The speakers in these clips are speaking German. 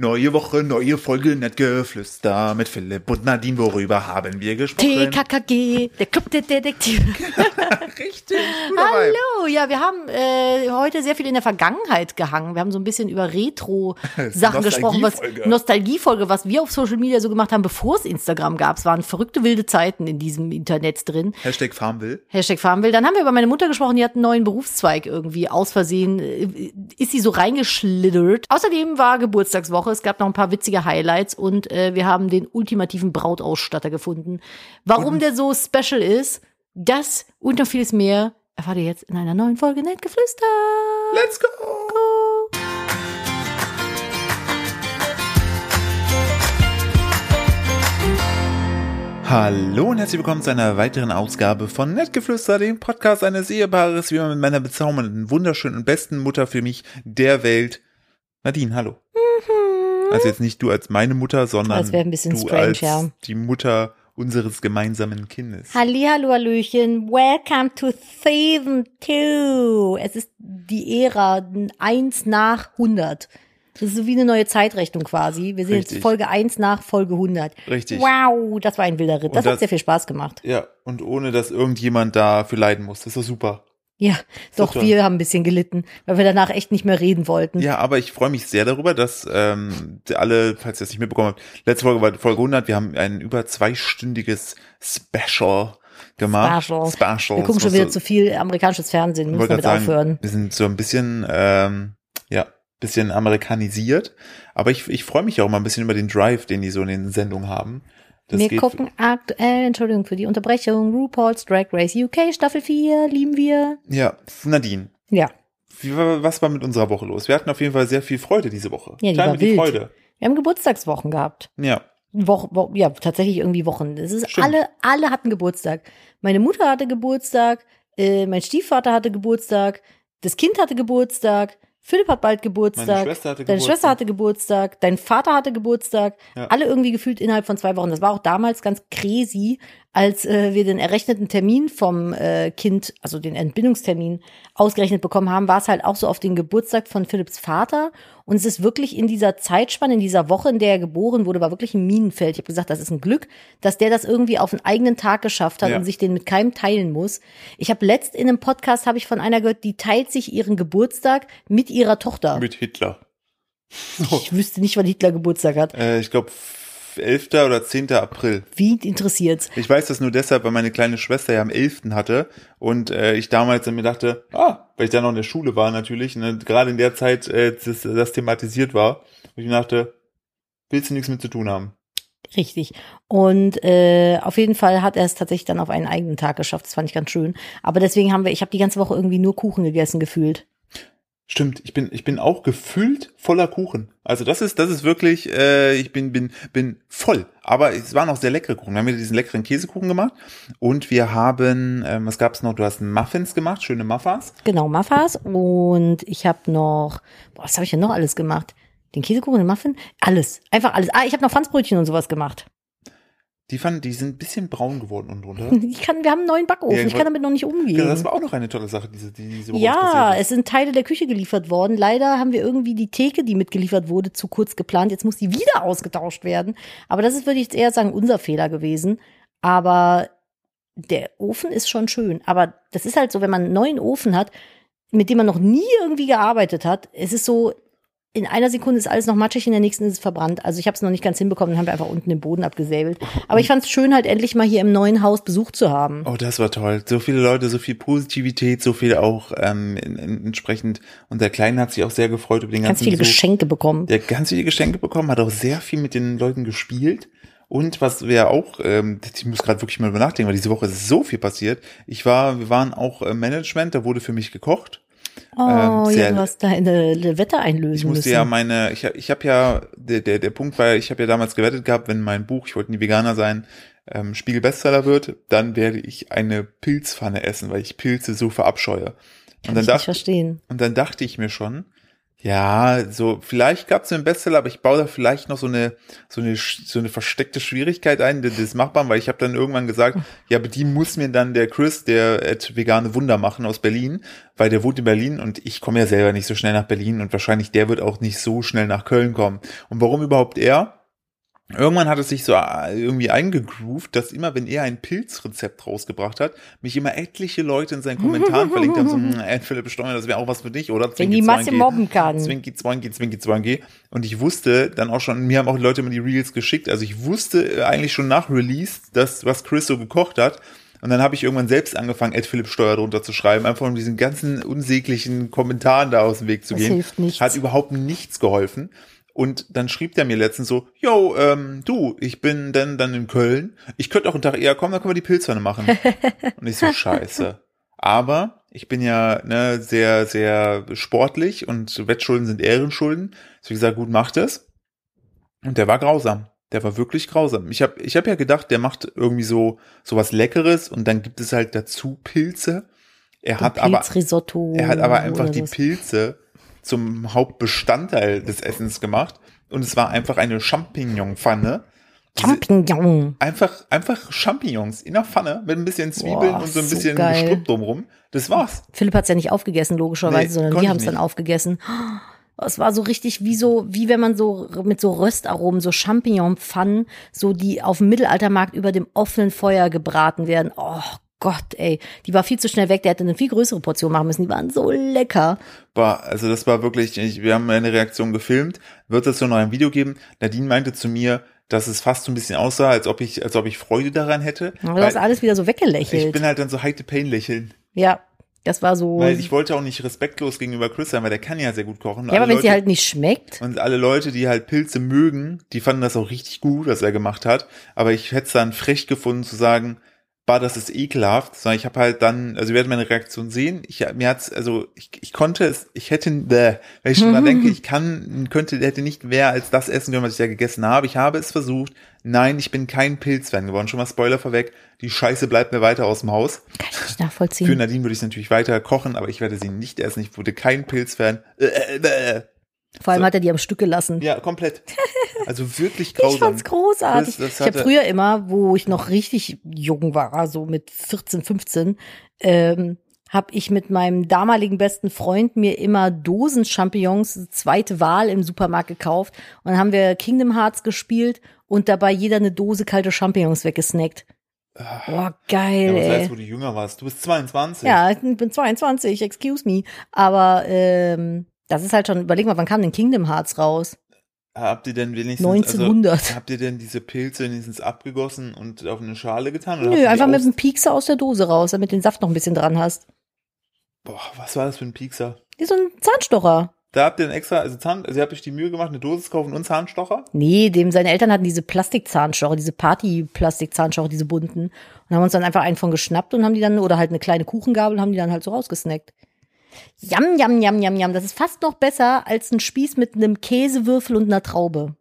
Neue Woche, neue Folge, nett geflüster mit Philipp und Nadine. Worüber haben wir gesprochen? TKKG, der Club der Detektive. Richtig. Hallo, ja, wir haben äh, heute sehr viel in der Vergangenheit gehangen. Wir haben so ein bisschen über Retro-Sachen gesprochen, was Nostalgiefolge. Nostalgiefolge, was wir auf Social Media so gemacht haben, bevor es Instagram gab. Es waren verrückte wilde Zeiten in diesem Internet drin. Hashtag Farmville. Hashtag Farmville. Dann haben wir über meine Mutter gesprochen, die hat einen neuen Berufszweig irgendwie aus Versehen, äh, ist sie so reingeschlittert. Außerdem war Geburtstagswoche, es gab noch ein paar witzige Highlights und äh, wir haben den ultimativen Brautausstatter gefunden. Warum Und- der so special ist, das und noch vieles mehr erfahrt ihr jetzt in einer neuen Folge Nettgeflüster. Let's go! Hallo und herzlich willkommen zu einer weiteren Ausgabe von Nettgeflüster, dem Podcast eines Ehepaares, wie man mit meiner bezaubernden, wunderschönen und besten Mutter für mich der Welt. Nadine, hallo. Also jetzt nicht du als meine Mutter, sondern Das ein bisschen du strange, als ja. die Mutter unseres gemeinsamen Kindes. Hallihallo, Hallöchen. Welcome to Season 2. Es ist die Ära 1 nach 100. Das ist so wie eine neue Zeitrechnung quasi. Wir sind Richtig. jetzt Folge 1 nach Folge 100. Richtig. Wow, das war ein wilder Ritt. Das, das- hat sehr viel Spaß gemacht. Ja, und ohne dass irgendjemand dafür leiden muss. Das ist doch super. Ja, doch, toll. wir haben ein bisschen gelitten, weil wir danach echt nicht mehr reden wollten. Ja, aber ich freue mich sehr darüber, dass ähm, alle, falls ihr es nicht mitbekommen habt, letzte Folge war Folge 100, wir haben ein über zweistündiges Special gemacht. Special. Special. wir gucken schon wieder zu viel amerikanisches Fernsehen. Müssen damit sagen, aufhören. wir sind so ein bisschen, ähm, ja, bisschen amerikanisiert. Aber ich, ich freue mich auch mal ein bisschen über den Drive, den die so in den Sendungen haben. Das wir gucken aktuell, Entschuldigung für die Unterbrechung, RuPaul's Drag Race UK Staffel 4, lieben wir. Ja, Nadine. Ja, Wie, was war mit unserer Woche los? Wir hatten auf jeden Fall sehr viel Freude diese Woche. Ja, die Teilen war wir die wild. Freude. wir haben Geburtstagswochen gehabt. Ja. Woche, wo, ja, tatsächlich irgendwie Wochen. Es ist Stimmt. alle, alle hatten Geburtstag. Meine Mutter hatte Geburtstag, äh, mein Stiefvater hatte Geburtstag, das Kind hatte Geburtstag, Philipp hat bald Geburtstag, Meine Schwester hatte deine Geburtstag. Schwester hatte Geburtstag, dein Vater hatte Geburtstag, Ja. alle irgendwie gefühlt innerhalb von zwei Wochen. Das war auch damals ganz crazy, als äh, wir den errechneten Termin vom äh, Kind, also den Entbindungstermin, ausgerechnet bekommen haben, war es halt auch so auf den Geburtstag von Philipps Vater. Und es ist wirklich in dieser Zeitspanne, in dieser Woche, in der er geboren wurde, war wirklich ein Minenfeld. Ich habe gesagt, das ist ein Glück, dass der das irgendwie auf einen eigenen Tag geschafft hat Ja. und sich den mit keinem teilen muss. Ich habe letzt in einem Podcast habe ich von einer gehört, die teilt sich ihren Geburtstag mit ihrer Tochter. Mit Hitler. Ich wüsste nicht, wann Hitler Geburtstag hat. Äh, ich glaube 11. oder 10. April. Wie interessiert's? Ich weiß das nur deshalb, weil meine kleine Schwester ja am 11. hatte und äh, ich damals dann mir dachte, ah, weil ich da noch in der Schule war natürlich, ne, gerade in der Zeit äh, das, das thematisiert war, und ich mir dachte, willst du nichts mit zu tun haben? Richtig. Und äh, auf jeden Fall hat er es tatsächlich dann auf einen eigenen Tag geschafft. Das fand ich ganz schön. Aber deswegen haben wir, ich habe die ganze Woche irgendwie nur Kuchen gegessen gefühlt. Stimmt, ich bin ich bin auch gefüllt voller Kuchen. Also das ist das ist wirklich äh, ich bin bin bin voll, aber es waren auch sehr leckere Kuchen. Wir haben wieder diesen leckeren Käsekuchen gemacht und wir haben ähm, was gab's noch? Du hast Muffins gemacht, schöne Muffas. Genau, Muffas. Und ich habe noch, boah, was habe ich denn noch alles gemacht? Den Käsekuchen, den Muffin? Alles. Einfach alles. Ah, ich habe noch Franzbrötchen und sowas gemacht. Die fanden, die sind ein bisschen braun geworden unten drunter. Ich kann, wir haben einen neuen Backofen. Ja, ich kann damit noch nicht umgehen. Ja, das war auch noch eine tolle Sache, diese, die diese Woche Ja, es sind Teile der Küche geliefert worden. Leider haben wir irgendwie die Theke, die mitgeliefert wurde, zu kurz geplant. Jetzt muss die wieder ausgetauscht werden. Aber das ist, würde ich jetzt eher sagen, unser Fehler gewesen. Aber der Ofen ist schon schön. Aber das ist halt so, wenn man einen neuen Ofen hat, mit dem man noch nie irgendwie gearbeitet hat, es ist so, in einer Sekunde ist alles noch matschig, in der nächsten ist es verbrannt. Also ich habe es noch nicht ganz hinbekommen, dann haben wir einfach unten den Boden abgesäbelt. Aber ich fand es schön, halt endlich mal hier im neuen Haus Besuch zu haben. Oh, das war toll. So viele Leute, so viel Positivität, so viel auch ähm, in, in, entsprechend. Und der Kleine hat sich auch sehr gefreut über den Ganz ganzen viele Besuch. Geschenke bekommen. Der hat ganz viele Geschenke bekommen, hat auch sehr viel mit den Leuten gespielt. Und was wir auch, ähm, ich muss gerade wirklich mal über nachdenken, weil diese Woche ist so viel passiert. Ich war, wir waren auch im Management, da wurde für mich gekocht. Oh, Ähm, sehr- ja, du hast deine Wette einlösen Ich musste müssen. ja meine, ich, ich habe ja, der, der, der Punkt war, ich habe ja damals gewettet gehabt, wenn mein Buch, ich wollte nie Veganer sein, ähm, Spiegel Bestseller wird, dann werde ich eine Pilzpfanne essen, weil ich Pilze so verabscheue. Und Kann dann, ich nicht dachte, verstehen. und dann dachte ich mir schon, Ja, so vielleicht gab es einen Bestseller, aber ich baue da vielleicht noch so eine so eine so eine versteckte Schwierigkeit ein, das ist machbar, weil ich habe dann irgendwann gesagt, ja, aber die muss mir dann der Chris, der at vegane Wunder machen aus Berlin, weil der wohnt in Berlin und ich komme ja selber nicht so schnell nach Berlin und wahrscheinlich der wird auch nicht so schnell nach Köln kommen. Und warum überhaupt er? Irgendwann hat es sich so äh, irgendwie eingegroovt, dass immer, wenn er ein Pilzrezept rausgebracht hat, mich immer etliche Leute in seinen Kommentaren verlinkt haben, so, ey, Philipp Steuer, das wäre auch was für dich, oder? Wenn die Masse mobben kann. Zwinki, Zwangi, Zwinki, Zwangi. Und ich wusste dann auch schon, mir haben auch die Leute immer die Reels geschickt, also ich wusste eigentlich schon nach Release, dass, was Chris so gekocht hat. Und dann habe ich irgendwann selbst angefangen, Ed Philipp Steuer drunter zu schreiben, einfach um diesen ganzen unsäglichen Kommentaren da aus dem Weg zu Das gehen. hilft nichts. Hat überhaupt nichts geholfen. Und dann schrieb der mir letztens so, yo, ähm, du, ich bin dann, dann in Köln. Ich könnte auch einen Tag eher kommen, dann können wir die Pilzpfanne machen. Und ich so, scheiße. Aber ich bin ja ne, sehr, sehr sportlich und Wettschulden sind Ehrenschulden. So wie gesagt, gut, macht es. Und der war grausam. Der war wirklich grausam. Ich habe ich hab ja gedacht, der macht irgendwie so so was Leckeres und dann gibt es halt dazu Pilze. Er hat aber er hat aber einfach die was. Pilze zum Hauptbestandteil des Essens gemacht und es war einfach eine Champignonpfanne. Champignon. Einfach, einfach Champignons in der Pfanne mit ein bisschen Zwiebeln Boah, und so ein so bisschen geil. Gestrüpp drumrum. Das war's. Philipp hat's ja nicht aufgegessen, logischerweise, Nee, sondern wir ich haben es dann nicht. aufgegessen. Es war so richtig wie so, wie wenn man so mit so Röstaromen, so Champignonpfannen, so die auf dem Mittelaltermarkt über dem offenen Feuer gebraten werden. Oh Gott, ey. Die war viel zu schnell weg. Der hätte eine viel größere Portion machen müssen. Die waren so lecker. War, also das war wirklich, ich, wir haben eine Reaktion gefilmt. Wird es so noch ein Video geben? Nadine meinte zu mir, dass es fast so ein bisschen aussah, als ob ich, als ob ich Freude daran hätte. Du hast alles wieder so ich weggelächelt. bin halt dann so high to pain lächeln. ja, das war so. Weil ich wollte auch nicht respektlos gegenüber Chris sein, weil der kann ja sehr gut kochen. ja, aber wenn Leute- halt nicht schmeckt. Und alle Leute, die halt Pilze mögen, die fanden das auch richtig gut, was er gemacht hat. Aber ich hätte es dann frech gefunden zu sagen, bah, das ist ekelhaft. Sondern ich habe halt dann, also ihr werdet meine Reaktion sehen. Ich mir hat's, also ich, ich konnte es, ich hätte, bäh, wenn ich schon mal denke, ich kann, könnte, hätte nicht mehr als das essen können, was ich ja gegessen habe. Ich habe es versucht. Nein, ich bin kein Pilzfan geworden. Schon mal Spoiler vorweg. Die Scheiße bleibt mir weiter aus dem Haus. Kann ich nicht Für nachvollziehen. Nadine würde ich es natürlich weiter kochen, aber ich werde sie nicht essen. Ich wurde kein Pilzfan. Äh, äh, äh. Vor allem so. hat er die am Stück gelassen. Ja, komplett. Also wirklich Ich grausam. fand's großartig. Das- das ich habe früher immer, wo ich noch richtig jung war, so mit 14, 15, ähm, habe ich mit meinem damaligen besten Freund mir immer Dosen Champignons, zweite Wahl im Supermarkt gekauft. Und dann haben wir Kingdom Hearts gespielt und dabei jeder eine Dose kalte Champignons weggesnackt. Boah, geil, Ah. Ja, was heißt, wo du jünger warst? Du bist 22. Ja, ich bin 22, excuse me. Aber ähm, das ist halt schon, überleg mal, wann kam denn Kingdom Hearts raus? Habt ihr denn wenigstens 1900. Also, habt ihr denn diese Pilze wenigstens abgegossen und auf eine Schale getan? Nö, einfach mit dem Piekser aus der Dose raus, damit du den Saft noch ein bisschen dran hast. Boah, was war das für ein Piekser? Wie so ein Zahnstocher. Da habt ihr einen extra, also Zahn, also ihr habt euch die Mühe gemacht, eine Dose zu kaufen und Zahnstocher? Nee, dem seine Eltern hatten diese Plastikzahnstocher, diese Party-Plastikzahnstocher, diese bunten. Und haben uns dann einfach einen von geschnappt und haben die dann, oder halt eine kleine Kuchengabel, haben die dann halt so rausgesnackt. Jam, jam, jam, jam, jam. Das ist fast noch besser als ein Spieß mit einem Käsewürfel und einer Traube.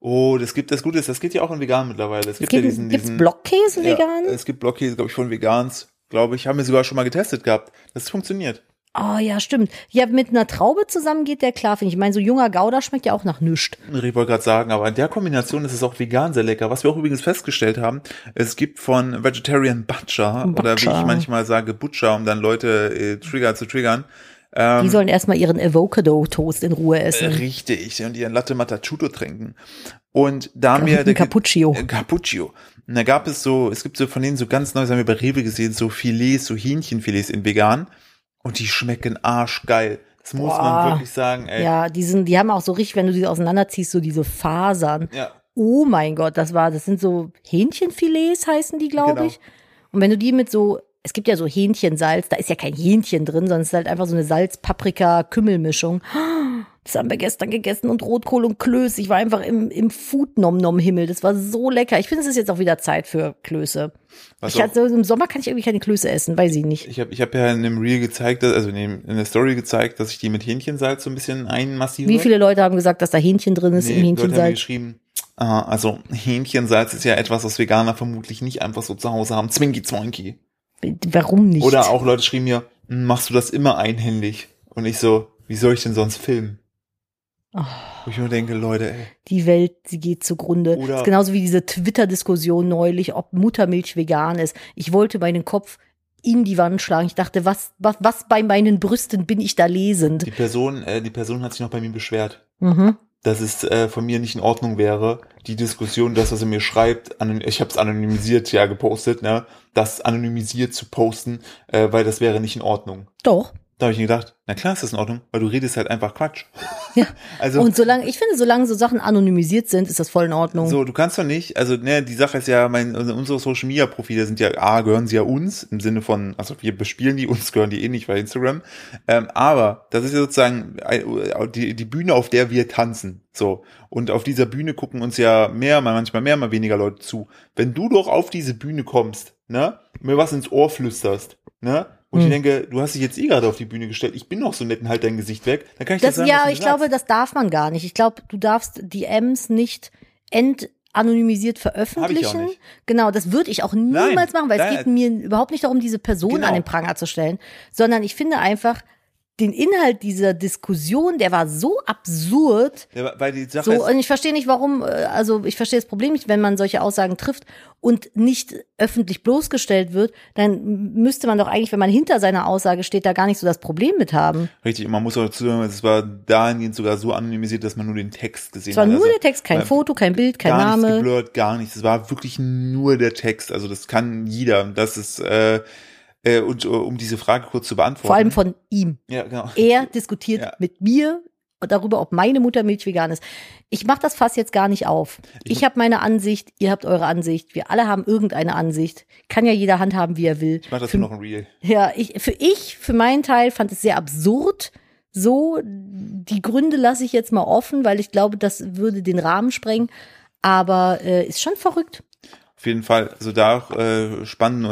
Oh, das gibt, das Gute ist, das geht ja auch in vegan mittlerweile. Es gibt Gibt, ja diesen, diesen, Blockkäse ja, vegan? Es gibt Blockkäse, glaube ich, von Vegans. Glaube ich, haben wir sogar schon mal getestet gehabt. Das funktioniert. Oh ja, stimmt. Ja, mit einer Traube zusammen geht der klar, finde ich. Ich meine, so junger Gouda schmeckt ja auch nach nüscht. Ich wollte gerade sagen, aber in der Kombination ist es auch vegan sehr lecker. Was wir auch übrigens festgestellt haben, es gibt von Vegetarian Butcher, oder wie Butcher. ich manchmal sage Butcher, um dann Leute äh, Trigger zu triggern. Ähm, Die sollen erstmal ihren Avocado-Toast in Ruhe essen. Richtig, und ihren Latte Matachuto trinken. Und da haben wir... Ein Cappuccino. Äh, Cappuccino. Und da gab es so, es gibt so von denen so ganz neu, das haben wir bei Rewe gesehen, so Filets, so Hähnchenfilets in vegan. Und die schmecken arschgeil. Das muss Boah. man wirklich sagen, ey. Ja, die sind, die haben auch so richtig, wenn du die auseinanderziehst, so diese Fasern. ja. Oh mein Gott, das war, das sind so Hähnchenfilets heißen die, glaube Genau. ich. Und wenn du die mit so, es gibt ja so Hähnchensalz, da ist ja kein Hähnchen drin, sondern es ist halt einfach so eine Salz-Paprika-Kümmelmischung. Das haben wir gestern gegessen und Rotkohl und Klöße. Ich war einfach im, im Food-Nom-Nom-Himmel. Das war so lecker. Ich finde, es ist jetzt auch wieder Zeit für Klöße. Was ich hatte, Im Sommer kann ich irgendwie keine Klöße essen, weiß ich nicht. Ich habe ich hab ja in dem Reel gezeigt, also in, dem, in der Story gezeigt, dass ich die mit Hähnchensalz so ein bisschen einmassiere. Wie viele Leute haben gesagt, dass da Hähnchen drin ist nee, im Leute haben mir Hähnchensalz? geschrieben, ah, also Hähnchensalz ist ja etwas, was Veganer vermutlich nicht einfach so zu Hause haben. Zwinki Zwoinki. Warum nicht? Oder auch Leute schrieben mir, "Hm, machst du das immer einhändig? Und ich so, Wie soll ich denn sonst filmen? Oh. Wo ich nur denke, Leute, ey. Die Welt, sie geht zugrunde. Oder- Das ist genauso wie diese Twitter-Diskussion neulich, ob Muttermilch vegan ist. Ich wollte meinen Kopf in die Wand schlagen. Ich dachte, was, was, was bei meinen Brüsten bin ich da lesend? Die Person, äh, die Person hat sich noch bei mir beschwert, Mhm. dass es äh, von mir nicht in Ordnung wäre, die Diskussion, das, was er mir schreibt, ich habe es anonymisiert ja gepostet, ne, das anonymisiert zu posten, äh, weil das wäre nicht in Ordnung. Doch. Da habe ich mir gedacht, na klar ist das in Ordnung, weil du redest halt einfach Quatsch. Ja. Also Und solange, ich finde, solange so Sachen anonymisiert sind, ist das voll in Ordnung. So, du kannst doch nicht, also ne, die Sache ist ja, mein, also unsere Social Media Profile sind ja, A, gehören sie ja uns, im Sinne von, also wir bespielen die, uns gehören die eh nicht bei Instagram. Ähm, aber das ist ja sozusagen ein- die, die Bühne, auf der wir tanzen. So. Und auf dieser Bühne gucken uns ja mehr, mal manchmal mehr, mal weniger Leute zu. Wenn du doch auf diese Bühne kommst, ne, mir was ins Ohr flüsterst, ne? Und ich Hm. denke, du hast dich jetzt eh gerade auf die Bühne gestellt, ich bin noch so nett und halt dein Gesicht weg, dann kann ich das, Das, sagen, ja, ich glaube, das darf man gar nicht. Ich glaube, du darfst DMs nicht entanonymisiert veröffentlichen. nicht. Genau, das würde ich auch niemals machen, weil es nein. geht mir überhaupt nicht darum, diese Person Genau. an den Pranger zu stellen, sondern ich finde einfach, den Inhalt dieser Diskussion, der war so absurd. Ja, weil die Sache So, und ich verstehe nicht, warum, äh, also ich verstehe das Problem nicht, wenn man solche Aussagen trifft und nicht öffentlich bloßgestellt wird, dann müsste man doch eigentlich, wenn man hinter seiner Aussage steht, da gar nicht so das Problem mit haben. Richtig, und man muss auch dazu sagen, es war dahingehend sogar so anonymisiert, dass man nur den Text gesehen Es war hat. nur Also der Text, kein Foto, kein Bild, kein gar Name. nichts geblurrt, gar nichts. Es war wirklich nur der Text. Also das kann jeder. Das ist äh, äh, und äh, um diese Frage kurz zu beantworten. Vor allem von ihm. ja, genau. Er diskutiert Ja. mit mir darüber, ob meine Muttermilch vegan ist. Ich mache das Fass jetzt gar nicht auf. Ich habe meine Ansicht, ihr habt eure Ansicht, wir alle haben irgendeine Ansicht. Kann ja jeder handhaben, wie er will. Ich mach das Für- nur noch ein Real. Ja, ich, für ich, für meinen Teil, fand es sehr absurd. So, die Gründe lasse ich jetzt mal offen, weil ich glaube, das würde den Rahmen sprengen. Aber äh, ist schon verrückt. Auf jeden Fall, also da auch äh, spannend,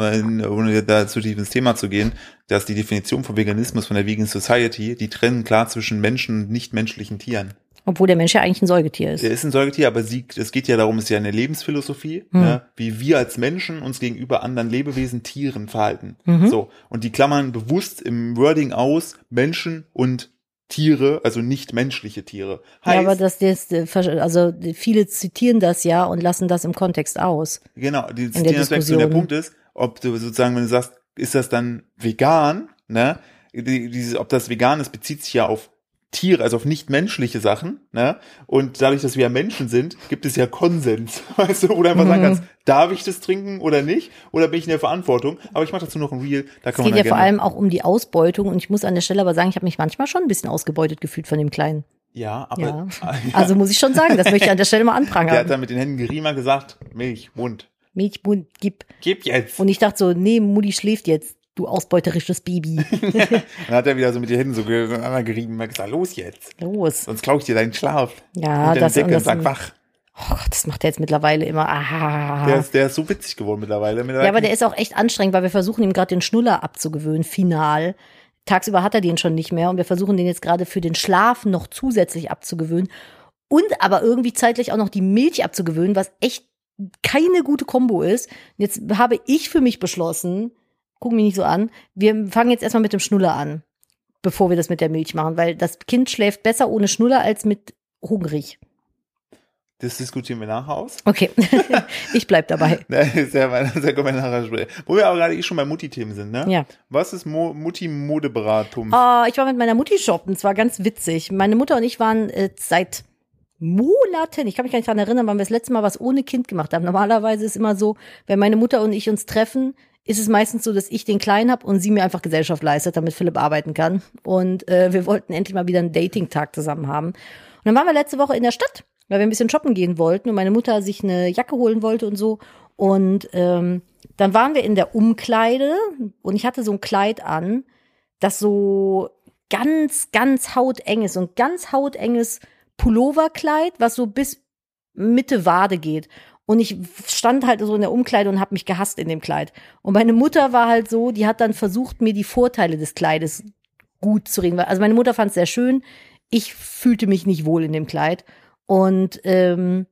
ohne da zu tief ins Thema zu gehen, dass die Definition von Veganismus von der Vegan Society, die trennen klar zwischen Menschen und nichtmenschlichen Tieren. Obwohl der Mensch ja eigentlich ein Säugetier ist. Der ist ein Säugetier, aber sie, es geht ja darum, es ist ja eine Lebensphilosophie, Hm. ne, wie wir als Menschen uns gegenüber anderen Lebewesen, Tieren verhalten. Mhm. So. Und die klammern bewusst im Wording aus Menschen und Tiere, also nicht menschliche Tiere. ja, Heißt, aber das jetzt, äh, also viele zitieren das ja und lassen das im Kontext aus. genau, die der zitieren das weg. Und der. Punkt ist, ob du sozusagen, wenn du sagst, ist das dann vegan, ne, die, dieses, ob das vegan ist, bezieht sich ja auf Tiere, also auf nicht-menschliche Sachen, ne? Und dadurch, dass wir ja Menschen sind, gibt es ja Konsens, weißt du, wo du einfach sagen Mhm. kannst, darf ich das trinken oder nicht? Oder bin ich in der Verantwortung? Aber ich mache dazu noch ein Reel, da Es kann man geht ja vor allem auch um die Ausbeutung und ich muss an der Stelle aber sagen, ich habe mich manchmal schon ein bisschen ausgebeutet gefühlt von dem Kleinen. ja, aber Ja. ja. Also muss ich schon sagen, das möchte ich an der Stelle mal der hat anprangern. dann mit den Händen gerieben und gesagt, Milch, Mund, Milchbund, gib. gib jetzt. Und ich dachte so, nee, Mutti schläft jetzt, du ausbeuterisches Baby. Dann hat er wieder so mit den Händen so gegeneinander gerieben und hat gesagt, los jetzt, Los. sonst klaue ich dir deinen Schlaf. Ja, und das- Decke und und sag wach. Oh das macht er jetzt mittlerweile immer. Ah. Der ist, der ist so witzig geworden mittlerweile. mittlerweile Ja, aber der ist auch echt anstrengend, weil wir versuchen ihm gerade den Schnuller abzugewöhnen, final. Tagsüber hat er den schon nicht mehr und wir versuchen den jetzt gerade für den Schlaf noch zusätzlich abzugewöhnen und aber irgendwie zeitlich auch noch die Milch abzugewöhnen, was echt keine gute Kombo ist. Und jetzt habe ich für mich beschlossen, guck mich nicht so an, wir fangen jetzt erstmal mit dem Schnuller an, bevor wir das mit der Milch machen, weil das Kind schläft besser ohne Schnuller als mit hungrig. Das diskutieren wir nachher aus. Okay, ich bleib dabei. Ne, ist ja mein, das können wir nachher sprechen. Wo wir aber gerade eh schon bei Mutti-Themen sind, ne? Ja. Was ist Mo Mutti-Modeberatung? Oh, ich war mit meiner Mutti shoppen. Es war ganz witzig. Meine Mutter und ich waren äh, seit Monaten, ich kann mich gar nicht daran erinnern, wann wir das letzte Mal was ohne Kind gemacht haben. Normalerweise ist immer so, wenn meine Mutter und ich uns treffen, ist es meistens so, dass ich den Kleinen habe und sie mir einfach Gesellschaft leistet, damit Philipp arbeiten kann. Und äh, wir wollten endlich mal wieder einen Dating-Tag zusammen haben. Und dann waren wir letzte Woche in der Stadt, weil wir ein bisschen shoppen gehen wollten und meine Mutter sich eine Jacke holen wollte und so. Und ähm, dann waren wir in der Umkleide und ich hatte so ein Kleid an, das so ganz, ganz hauteng ist. So ein ganz hautenges Pulloverkleid, was so bis Mitte Wade geht. Und ich stand halt so in der Umkleide und habe mich gehasst in dem Kleid. Und meine Mutter war halt so, die hat dann versucht, mir die Vorteile des Kleides gut zu reden. Also meine Mutter fand es sehr schön. Ich fühlte mich nicht wohl in dem Kleid. Und ähm,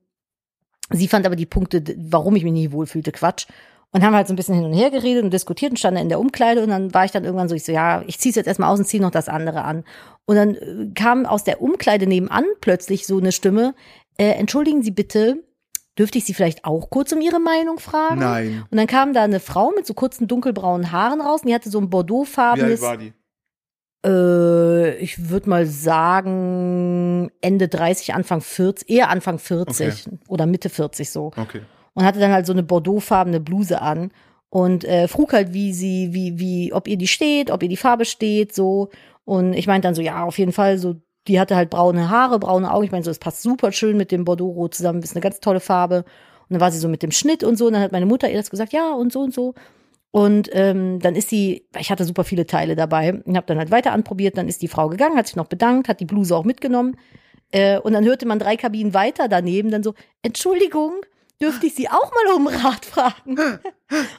sie fand aber die Punkte, warum ich mich nicht wohl fühlte, Quatsch. Und haben halt so ein bisschen hin und her geredet und diskutiert und standen in der Umkleide und dann war ich dann irgendwann so, ich so, ja, ich zieh's jetzt erstmal aus und zieh noch das andere an. Und dann äh, kam aus der Umkleide nebenan plötzlich so eine Stimme, äh, entschuldigen Sie bitte, dürfte ich Sie vielleicht auch kurz um Ihre Meinung fragen? Nein. Und dann kam da eine Frau mit so kurzen dunkelbraunen Haaren raus und die hatte so ein Wie alt bordeauxfarbenes, war die? äh, ich würde mal sagen Ende 30, Anfang 40, eher Anfang 40 oder Mitte 40 so. Okay. Und hatte dann halt so eine bordeauxfarbene Bluse an und äh, frug halt, wie sie, wie, wie, ob ihr die steht, ob ihr die Farbe steht, so. Und ich meinte dann so, ja, auf jeden Fall, so, die hatte halt braune Haare, braune Augen. Ich meine so, es passt super schön mit dem Bordeaux-Rot zusammen, ist eine ganz tolle Farbe. Und dann war sie so mit dem Schnitt und so. Und dann hat meine Mutter ihr das gesagt, ja, und so und so. Und ähm, dann ist sie, ich hatte super viele Teile dabei und habe dann halt weiter anprobiert. Dann ist die Frau gegangen, hat sich noch bedankt, hat die Bluse auch mitgenommen. Äh, und dann hörte man drei Kabinen weiter daneben dann so, Entschuldigung, dürfte ich Sie auch mal um Rat fragen? Und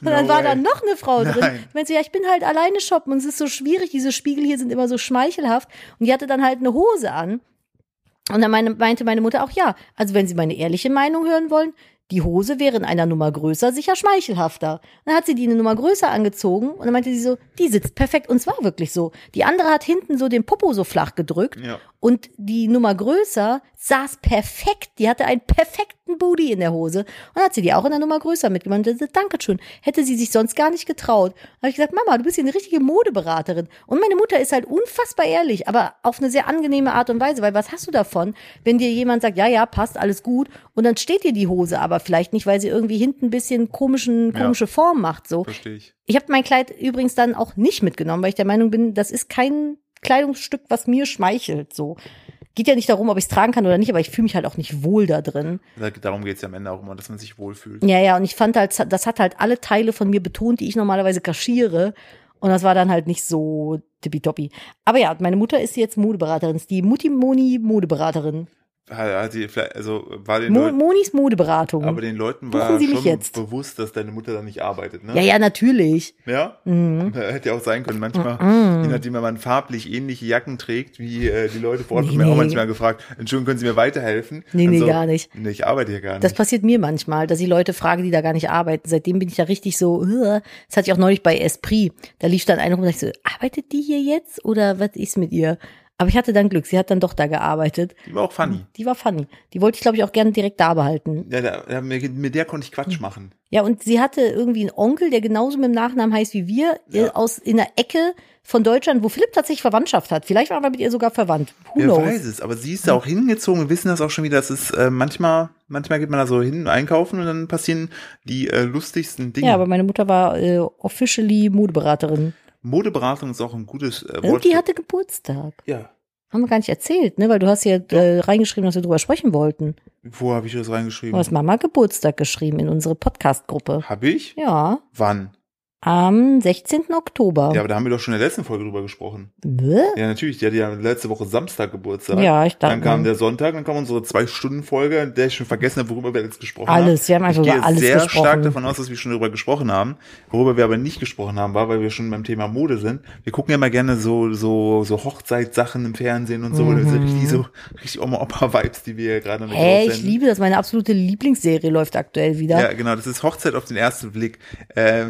dann No war way. da noch eine Frau drin. Nein. Ich meinte ja, ich bin halt alleine shoppen und es ist so schwierig, diese Spiegel hier sind immer so schmeichelhaft. Und die hatte dann halt eine Hose an. Und dann meine, meinte meine Mutter auch, ja, also wenn Sie meine ehrliche Meinung hören wollen, die Hose wäre in einer Nummer größer sicher schmeichelhafter. Dann hat sie die eine Nummer größer angezogen und dann meinte sie so, die sitzt perfekt. Und es war wirklich so. Die andere hat hinten so den Popo so flach gedrückt Ja. Und die Nummer größer saß perfekt. Die hatte einen perfekten Booty in der Hose. Und dann hat sie die auch in der Nummer größer mitgemacht. Und sagte, Dankeschön. Hätte sie sich sonst gar nicht getraut. Dann habe ich gesagt, Mama, du bist hier eine richtige Modeberaterin. Und meine Mutter ist halt unfassbar ehrlich, aber auf eine sehr angenehme Art und Weise. Weil was hast du davon, wenn dir jemand sagt, ja, ja, passt, alles gut. Und dann steht dir die Hose aber vielleicht nicht, weil sie irgendwie hinten ein bisschen komischen, Ja. komische Form macht. So. Verstehe ich. Ich habe mein Kleid übrigens dann auch nicht mitgenommen, weil ich der Meinung bin, das ist kein Kleidungsstück, was mir schmeichelt. So geht ja nicht darum, ob ich es tragen kann oder nicht, aber ich fühle mich halt auch nicht wohl da drin. Darum geht es ja am Ende auch immer, dass man sich wohlfühlt. Ja, ja, und ich fand halt, das hat halt alle Teile von mir betont, die ich normalerweise kaschiere. Und das war dann halt nicht so tippitoppi. Aber ja, meine Mutter ist jetzt Modeberaterin, ist die Mutti Moni Modeberaterin. Hat sie vielleicht, also war den Mo Leuten, Monis Modeberatung. aber den Leuten Buchen war Sie mich schon jetzt. bewusst, dass deine Mutter da nicht arbeitet, ne? ja, ja, natürlich. Ja? Mhm. Hätte ja auch sein können. Manchmal, Mhm. je nachdem, wenn man farblich ähnliche Jacken trägt, wie äh, die Leute vor Ort, Nee, haben mir auch nee. manchmal gefragt, Entschuldigung, können Sie mir weiterhelfen? Nee, nee, gar nicht. Nee, ich arbeite hier gar nicht. Das passiert mir manchmal, dass ich Leute frage, die da gar nicht arbeiten. Seitdem bin ich ja richtig so, "Ugh." das hatte ich auch neulich bei Esprit. Da lief dann einer rum und ich so, arbeitet die hier jetzt oder was ist mit ihr? Aber ich hatte dann Glück, sie hat dann doch da gearbeitet. die war auch funny. Die war funny. Die wollte ich, glaube ich, auch gerne direkt da behalten. Ja, da, da, mit der konnte ich Hm. Quatsch machen. Ja, und sie hatte irgendwie einen Onkel, der genauso mit dem Nachnamen heißt wie wir, Ja. äh, aus in der Ecke von Deutschland, wo Philipp tatsächlich Verwandtschaft hat. Vielleicht waren wir mit ihr sogar verwandt. Who Wer knows? weiß es, aber sie ist da auch hingezogen. Wir wissen das auch schon wieder. Das ist äh, manchmal, manchmal geht man da so hin, einkaufen und dann passieren die äh, lustigsten Dinge. Ja, aber meine Mutter war äh, officially Modeberaterin. Modeberatung ist auch ein gutes äh, Wort. Und die für- hatte Geburtstag. ja. Haben wir gar nicht erzählt, ne? Weil du hast ja äh, reingeschrieben, dass wir drüber sprechen wollten. Wo habe ich das Du reingeschrieben? hast Mama Geburtstag geschrieben in unsere Podcast-Gruppe. Habe ich? Ja, Wann? Am 16. Oktober. Ja, aber da haben wir doch schon in der letzten Folge drüber gesprochen. Bäh? Ja, natürlich. Die hatte ja letzte Woche Samstag Geburtstag. Ja, ich dachte. Dann kam der Sonntag, dann kam unsere Zwei-Stunden-Folge, in der ich schon vergessen habe, worüber wir jetzt gesprochen Alles, haben. wir haben einfach ich gehe über alles sehr gesprochen. stark davon aus, dass wir schon darüber gesprochen haben. Worüber wir aber nicht gesprochen haben, war, weil wir schon beim Thema Mode sind. Wir gucken ja mal gerne so, so, so Hochzeitssachen im Fernsehen und so. Mhm. Das sind richtig so, richtig Oma-Opa-Vibes, die wir gerade mit Hä, ich liebe das. Meine absolute Lieblingsserie läuft aktuell wieder. Ja, genau, das ist Hochzeit auf den ersten Blick. Äh,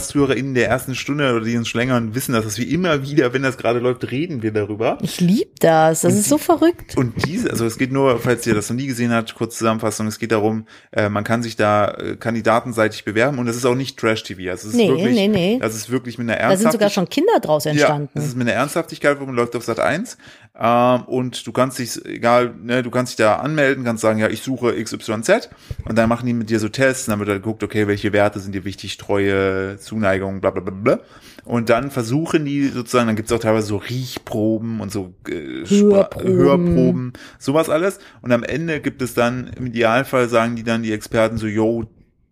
Podcast-HörerInnen der ersten Stunde oder die uns schon länger wissen das, dass wir immer wieder, wenn das gerade läuft, reden wir darüber. Ich liebe das. Das Und ist so verrückt. Und diese, also es geht nur, falls ihr das noch nie gesehen habt, kurz Zusammenfassung, es geht darum, äh, man kann sich da äh, kandidatenseitig bewerben und das ist auch nicht Trash-TV. Also es ist Nee, wirklich, nee, nee. Das ist wirklich mit einer Da sind sogar Ernsthaftigkeit. schon Kinder draus entstanden. Ja, das ist mit einer Ernsthaftigkeit, wo man läuft auf Sat 1. Ähm, und du kannst dich, egal, ne, du kannst dich da anmelden, kannst sagen, ja, ich suche XYZ und dann machen die mit dir so Tests, dann wird da geguckt, okay, welche Werte sind dir wichtig, Treue, Zuneigung, bla bla bla bla. Und dann versuchen die sozusagen, dann gibt's auch teilweise so Riechproben und so äh, Hörproben. Hörproben, sowas alles. Und am Ende gibt es dann, im Idealfall sagen die dann die Experten so, yo,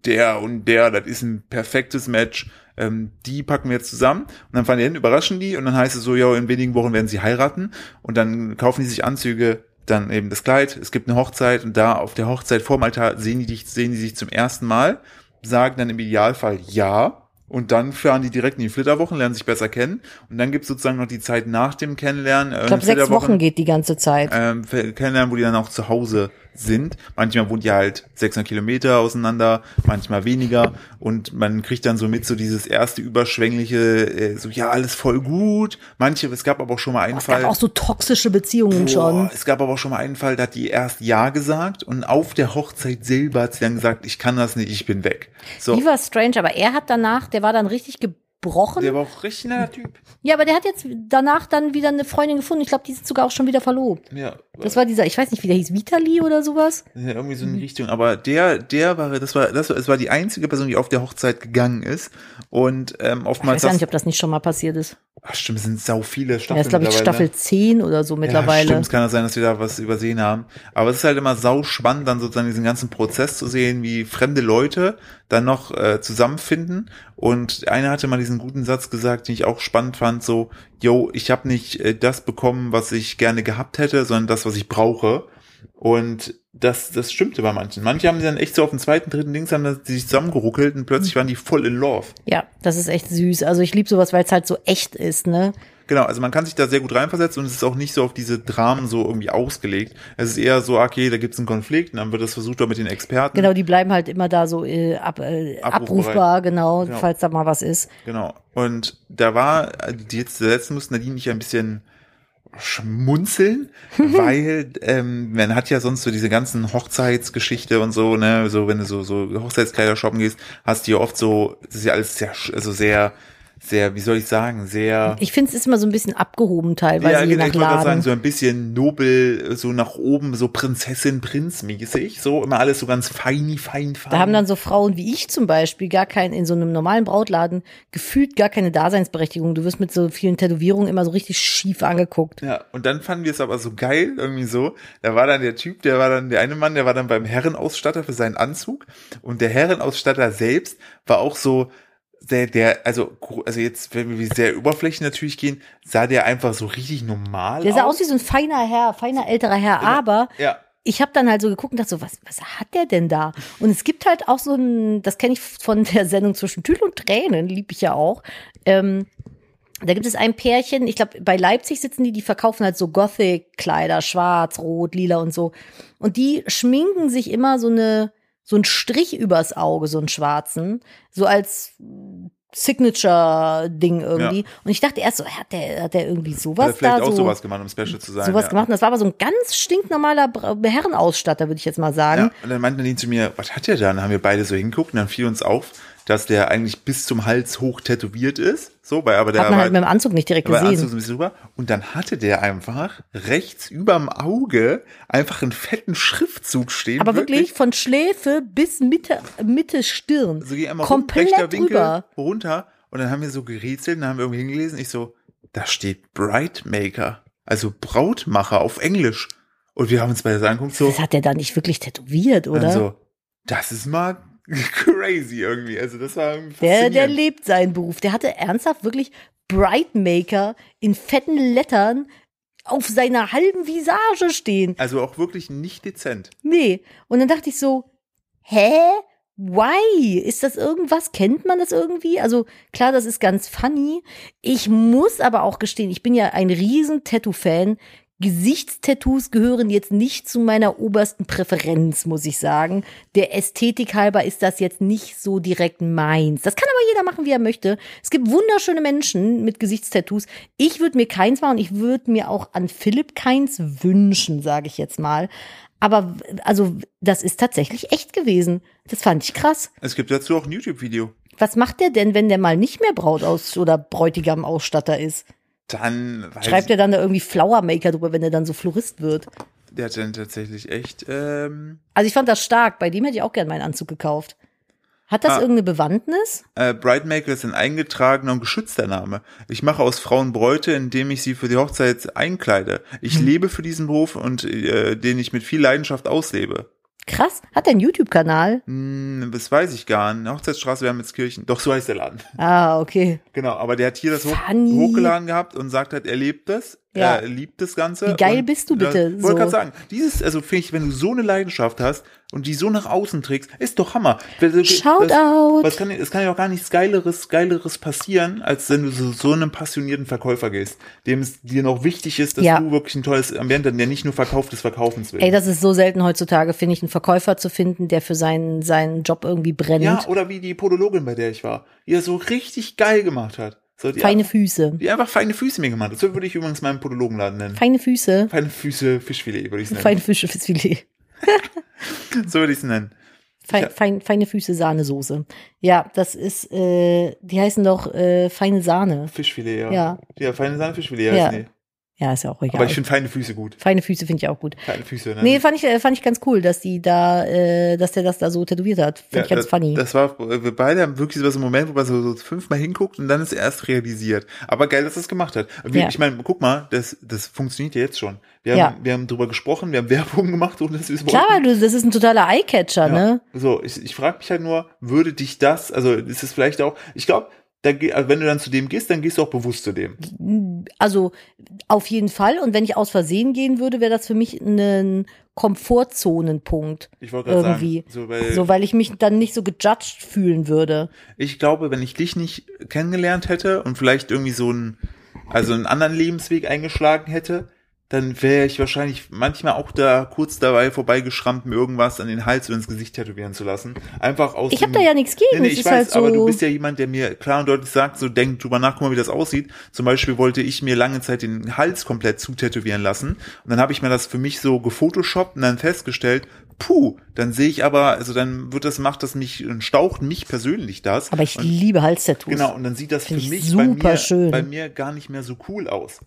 der und der, das ist ein perfektes Match. Ähm, die packen wir jetzt zusammen und dann fahren die hin, überraschen die und dann heißt es so, ja, in wenigen Wochen werden sie heiraten und dann kaufen die sich Anzüge, dann eben das Kleid, es gibt eine Hochzeit und da auf der Hochzeit vorm Altar sehen die dich, sehen die sich zum ersten Mal, sagen dann im Idealfall ja und dann fahren die direkt in die Flitterwochen, lernen sich besser kennen und dann gibt's sozusagen noch die Zeit nach dem Kennenlernen. Äh, ich glaube, sechs Wochen geht die ganze Zeit. ähm, kennenlernen, wo die dann auch zu Hause sind. Manchmal wohnt ihr halt 600 Kilometer auseinander, manchmal weniger und man kriegt dann so mit so dieses erste überschwängliche, äh, so ja, alles voll gut. Manche, es gab aber auch schon mal einen Es Fall. gab auch so toxische Beziehungen Boah, schon. Es gab aber auch schon mal einen Fall, da hat die erst Ja gesagt und auf der Hochzeit selber hat sie dann gesagt, ich kann das nicht, ich bin weg. So, Die war strange, aber er hat danach, der war dann richtig gebrochen. der war auch richtig netter Typ. Ja, aber der hat jetzt danach dann wieder eine Freundin gefunden. Ich glaube, die sind sogar auch schon wieder verlobt. Ja, Das war dieser, ich weiß nicht, wie der hieß, Vitali oder sowas. Ja, irgendwie so in die Richtung. Aber der, der war, das war, das war, es war die einzige Person, die auf der Hochzeit gegangen ist. Und ähm, Ich oftmals. weiß gar das- nicht, ob das nicht schon mal passiert ist. Ach, stimmt, es sind sau viele Staffeln. Ja, ist, glaube ich. Staffel 10 oder so Ja, mittlerweile. stimmt, es kann ja sein, dass wir da was übersehen haben. Aber es ist halt immer sau spannend, dann sozusagen diesen ganzen Prozess zu sehen, wie fremde Leute dann noch äh, zusammenfinden. Und einer hatte mal diesen guten Satz gesagt, den ich auch spannend fand, so, yo, ich habe nicht äh, das bekommen, was ich gerne gehabt hätte, sondern das, was ich brauche. Und das, das stimmte bei manchen. Manche haben dann echt so auf dem zweiten, dritten Dings haben die sich zusammengeruckelt und plötzlich waren die voll in love. ja, das ist echt süß. Also ich liebe sowas, weil es halt so echt ist, ne? Genau, also man kann sich da sehr gut reinversetzen und es ist auch nicht so auf diese Dramen so irgendwie ausgelegt. Es ist eher so, okay, da gibt's einen Konflikt und dann wird das versucht auch mit den Experten. Genau, die bleiben halt immer da so äh, ab, äh, abrufbar, genau, Genau. falls da mal was ist. Genau. Und da war, die jetzt zuletzt mussten Nadine nicht ein bisschen schmunzeln, weil ähm, man hat ja sonst so diese ganzen Hochzeitsgeschichte und so, ne, so wenn du so so Hochzeitskleider shoppen gehst, hast du ja oft so, das ist ja alles sehr, also sehr, sehr, wie soll ich sagen, sehr Ich finde, es ist immer so ein bisschen abgehoben teilweise, ja, je genau, nach ich gerade sagen, so ein bisschen nobel, so nach oben, so Prinzessin, Prinz mäßig, so immer alles so ganz feini, fein, fein. Da haben dann so Frauen wie ich zum Beispiel gar kein, in so einem normalen Brautladen gefühlt gar keine Daseinsberechtigung. Du wirst mit so vielen Tätowierungen immer so richtig schief angeguckt. Ja, und dann fanden wir es aber so geil, irgendwie so. Da war dann der Typ, der war dann, der eine Mann, der war dann beim Herrenausstatter für seinen Anzug. Und der Herrenausstatter selbst war auch so, der, der, also, also jetzt, wenn wir sehr oberflächlich natürlich gehen, sah der einfach so richtig normal Der sah aus. aus wie so ein feiner Herr, feiner älterer Herr, aber Ja. ich habe dann halt so geguckt und dachte so, was, was hat der denn da? Und es gibt halt auch so ein, das kenne ich von der Sendung zwischen Tüll und Tränen, lieb ich ja auch. Ähm, da gibt es ein Pärchen, ich glaube, bei Leipzig sitzen die, die verkaufen halt so Gothic-Kleider, schwarz, rot, lila und so. Und die schminken sich immer so eine, so einen Strich übers Auge, so einen schwarzen, so als Signature-Ding irgendwie. Und ich dachte erst so, hat der, hat der irgendwie Hat sowas er vielleicht da auch so sowas gemacht, um special zu sein. sowas ja. gemacht. Und das war aber so ein ganz stinknormaler Herrenausstatter, würde ich jetzt mal sagen. Ja, und dann meinten die zu mir, was hat der da? Und dann haben wir beide so hinguckt und dann fiel uns auf, dass der eigentlich bis zum Hals hoch tätowiert ist. So, weil aber der Hat man halt mit dem Anzug nicht direkt Anzug gesehen. so ein bisschen rüber. Und dann hatte der einfach rechts überm Auge einfach einen fetten Schriftzug stehen. Aber wirklich von Schläfe bis Mitte, Mitte Stirn. So geh einmal rum, komplett rechter Winkel drüber. runter. Und dann haben wir so gerätselt und dann haben wir irgendwie hingelesen. Ich so, da steht Bridemaker. Also Brautmacher auf Englisch. Und wir haben uns beide so angeguckt, so, Das hat der da nicht wirklich tätowiert, oder? so, das ist mal crazy irgendwie. Also das war der, der lebt seinen Beruf. Der hatte ernsthaft wirklich Brightmaker in fetten Lettern auf seiner halben Visage stehen. Also auch wirklich nicht dezent. Nee. Und dann dachte ich so, hä? Why? Ist das irgendwas? Kennt man das irgendwie? Also klar, das ist ganz funny. Ich muss aber auch gestehen, ich bin ja ein riesen Tattoo-Fan. Gesichtstattoos gehören jetzt nicht zu meiner obersten Präferenz, muss ich sagen. Der Ästhetik halber ist das jetzt nicht so direkt meins. Das kann aber jeder machen, wie er möchte. Es gibt wunderschöne Menschen mit Gesichtstattoos. Ich würde mir keins machen ich würde mir auch an Philipp keins wünschen, sage ich jetzt mal. Aber also, das ist tatsächlich echt gewesen. Das fand ich krass. Es gibt dazu auch ein YouTube-Video. Was macht der denn, wenn der mal nicht mehr Braut aus oder Bräutigam Ausstatter ist? Dann weiß Schreibt er dann da irgendwie Flower Maker drüber, wenn er dann so Florist wird? der hat dann tatsächlich echt, ähm, Also ich fand das stark. Bei dem hätte ich auch gern meinen Anzug gekauft. Hat das Ah. irgendeine Bewandtnis? äh, Bridemaker ist ein eingetragener und geschützter Name. Ich mache aus Frauen Bräute, indem ich sie für die Hochzeit einkleide. Ich lebe für diesen Beruf und äh, den ich mit viel Leidenschaft auslebe. Krass. Hat er einen YouTube-Kanal? Hm, das weiß ich gar nicht. Hochzeitsstraße Wermelskirchen. Doch, so heißt der Laden. Ah, okay. Genau, aber der hat hier das hoch hochgeladen gehabt und sagt halt, er lebt das. Ja. Er liebt das Ganze. Wie geil Und, bist du bitte? Ja, wollte So. gerade sagen, dieses, also finde ich, wenn du so eine Leidenschaft hast und die so nach außen trägst, ist doch Hammer. Also, Shout out. Was kann, es kann ja auch gar nichts Geileres, Geileres passieren, als wenn du so, so einem passionierten Verkäufer gehst, dem es dir noch wichtig ist, dass Ja. du wirklich ein tolles Ambiente, der nicht nur verkauft des Verkaufens will. Ey, das ist so selten heutzutage, finde ich, einen Verkäufer zu finden, der für seinen, seinen Job irgendwie brennt. ja, oder wie die Podologin, bei der ich war, die das so richtig geil gemacht hat. So, die, Feine Füße. die einfach feine Füße mir gemacht hat. So würde ich übrigens meinen Podologenladen nennen. Feine Füße. Feine Füße, Fischfilet würde ich es nennen. Feine Fische fürs Filet. So würde ich es nennen. Fein, fein, feine Füße Sahnesoße. Ja, das ist, äh, die heißen doch äh, feine Sahne. Fischfilet, ja. Ja. Ja, feine Sahne, Fischfilet, Ja, ja. Nee. Ja, ist ja auch egal. Aber ich finde feine Füße gut. feine Füße finde ich auch gut. Feine Füße, ne? Nee, fand ich, äh, fand ich ganz cool, dass die da, äh, dass der das da so tätowiert hat. Fand ich ganz das, funny. Das war, wir beide haben wirklich so einen Moment, wo man so, so fünfmal hinguckt und dann ist er erst realisiert. Aber geil, dass er es gemacht hat. Wir, Ja. Ich meine, guck mal, das, das funktioniert ja jetzt schon. Wir haben, Ja. wir haben drüber gesprochen, wir haben Werbung gemacht, dass wir es Klar, du, das ist ein totaler Eyecatcher, Ja. ne? So, ich, ich frage mich halt nur, würde dich das, also ist es vielleicht auch, ich glaube, da, also wenn du dann zu dem gehst, dann gehst du auch bewusst zu dem. Also auf jeden Fall. Und wenn ich aus Versehen gehen würde, wäre das für mich ein Komfortzonenpunkt. Ich wollte gerade sagen, Irgendwie. so, weil So, weil ich mich dann nicht so gejudged fühlen würde. ich glaube, wenn ich dich nicht kennengelernt hätte und vielleicht irgendwie so einen, also einen anderen Lebensweg eingeschlagen hätte, dann wäre ich wahrscheinlich manchmal auch da kurz dabei vorbeigeschrammt, mir irgendwas an den Hals oder ins Gesicht tätowieren zu lassen. Einfach aus Ich habe da ja nichts gegen. Nee, nee, ich ist weiß, halt so. aber du bist ja jemand, der mir klar und deutlich sagt, so denk drüber nach, guck mal, wie das aussieht. Zum Beispiel wollte ich mir lange Zeit den Hals komplett zutätowieren lassen. Und dann habe ich mir das für mich so gefotoshoppt und dann festgestellt, puh, dann sehe ich aber, also dann wird das, macht das mich, staucht mich persönlich das. aber ich und, liebe Halstattoos. Genau, und dann sieht das für Find ich mich bei super mir, schön. bei mir gar nicht mehr so cool aus.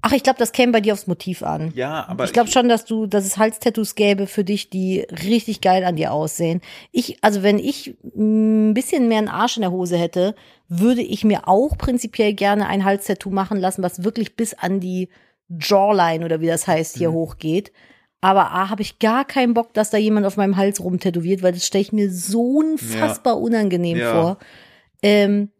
Ach, ich glaube, das käme bei dir aufs Motiv an. Ja, aber ich glaube schon, dass du, dass es Halstattoos gäbe für dich, die richtig geil an dir aussehen. Ich, also wenn ich ein bisschen mehr einen Arsch in der Hose hätte, würde ich mir auch prinzipiell gerne ein Halstattoo machen lassen, was wirklich bis an die Jawline oder wie das heißt Mhm. hier hochgeht. Aber A, habe ich gar keinen Bock, dass da jemand auf meinem Hals rumtätowiert, weil das stelle ich mir so unfassbar unangenehm Ja. vor. Ähm,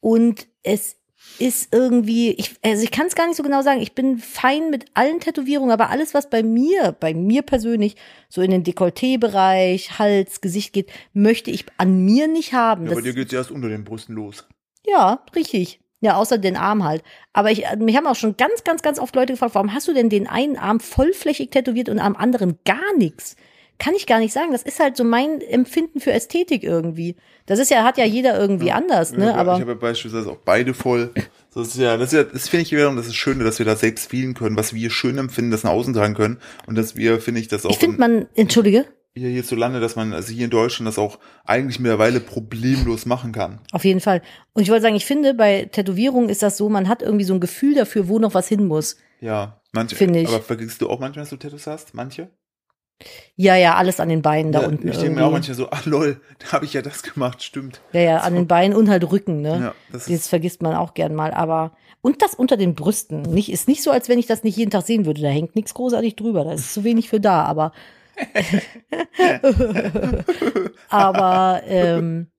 und es ist irgendwie, ich, also ich kann es gar nicht so genau sagen. Ich bin fein mit allen Tätowierungen, aber alles, was bei mir, bei mir persönlich, so in den Dekolleté-Bereich, Hals, Gesicht geht, möchte ich an mir nicht haben. ja, Das- bei dir geht's erst unter den Brüsten los. ja, richtig. Ja, außer den Arm halt. Aber ich, mich haben auch schon ganz, ganz, ganz oft Leute gefragt, warum hast du denn den einen Arm vollflächig tätowiert und am anderen gar nichts? Kann ich gar nicht sagen. Das ist halt so mein Empfinden für Ästhetik irgendwie. Das ist ja, hat ja jeder irgendwie anders, ne? Ja, Aber ich habe ja beispielsweise auch beide voll. Das ist ja, das ist ja, das finde ich wiederum, das ist schön, dass wir da selbst fühlen können, was wir schön empfinden, das nach außen tragen können und dass wir, finde ich, das auch ich finde in- man, entschuldige, hier hierzulande, dass man, also hier in Deutschland das auch eigentlich mittlerweile problemlos machen kann. Auf jeden Fall. Und ich wollte sagen, ich finde, bei Tätowierungen ist das so, man hat irgendwie so ein Gefühl dafür, wo noch was hin muss. Ja, manche. Finde ich. Aber vergisst du auch manchmal, dass du Tattoos hast? Manche? Ja, ja, alles an den Beinen da ja, unten ich denke mir auch manchmal so, ah lol, da habe ich ja das gemacht, stimmt. ja, ja, an den Beinen und halt Rücken, ne? Ja, das Das vergisst man auch gern mal, aber und das unter den Brüsten. Nicht, ist nicht so, als wenn ich das nicht jeden Tag sehen würde. Da hängt nichts großartig drüber. Da ist zu wenig für da, aber. aber ähm,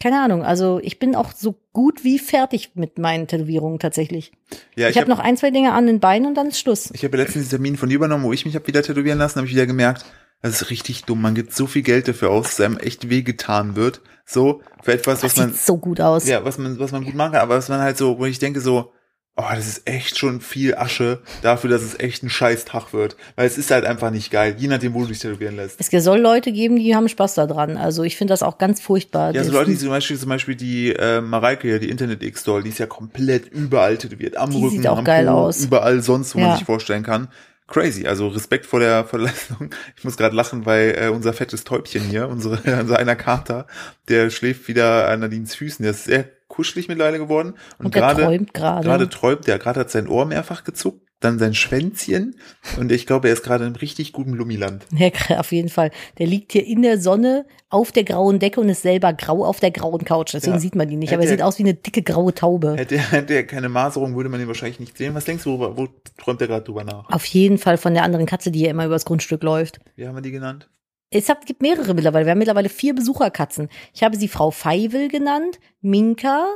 keine Ahnung. Also ich bin auch so gut wie fertig mit meinen Tätowierungen tatsächlich. ja, Ich, habe noch ein, zwei Dinge an den Beinen und dann ist Schluss. Ich habe ja letztens den Termin von dir übernommen, wo ich mich habe wieder tätowieren lassen, habe ich wieder gemerkt, das ist richtig dumm. Man gibt so viel Geld dafür aus, dass einem echt wehgetan wird. So, für etwas, Das was man, so gut aus. ja, was man, was man gut machen kann, aber was man halt so, wo ich denke so, oh, das ist echt schon viel Asche dafür, dass es echt ein scheiß Tag wird. Weil es ist halt einfach nicht geil, je nachdem, wo du dich tätowieren lässt. Es soll Leute geben, die haben Spaß daran. Also ich finde das auch ganz furchtbar. Ja, so Leute, die zum Beispiel, zum Beispiel die äh, Mareike, ja, die Internet X-Doll, die ist ja komplett überall tätowiert. Am Die Rücken, sieht auch am geil Po, aus. überall sonst, wo man Ja. sich vorstellen kann. Crazy, also Respekt vor der, vor der Leistung. Ich muss gerade lachen, weil äh, unser fettes Täubchen hier, unsere, unser einer Kater, der schläft wieder an Nadines Füßen. Der ist sehr kuschelig mittlerweile geworden. Und, Und gerade träumt gerade. gerade träumt, der gerade hat sein Ohr mehrfach gezuckt, dann sein Schwänzchen und ich glaube, er ist gerade in richtig gutem Lummiland. Ja, auf jeden Fall. Der liegt hier in der Sonne auf der grauen Decke und ist selber grau auf der grauen Couch. Deswegen Ja. sieht man die nicht. Hätte Aber er er- sieht aus wie eine dicke graue Taube. Hätte er, hätte er keine Maserung, würde man ihn wahrscheinlich nicht sehen. Was denkst du, wo, wo träumt er gerade drüber nach? Auf jeden Fall von der anderen Katze, die hier immer übers Grundstück läuft. Wie haben wir die genannt? Es hat, gibt mehrere mittlerweile. Wir haben mittlerweile vier Besucherkatzen. Ich habe sie Frau Feivel genannt, Minka,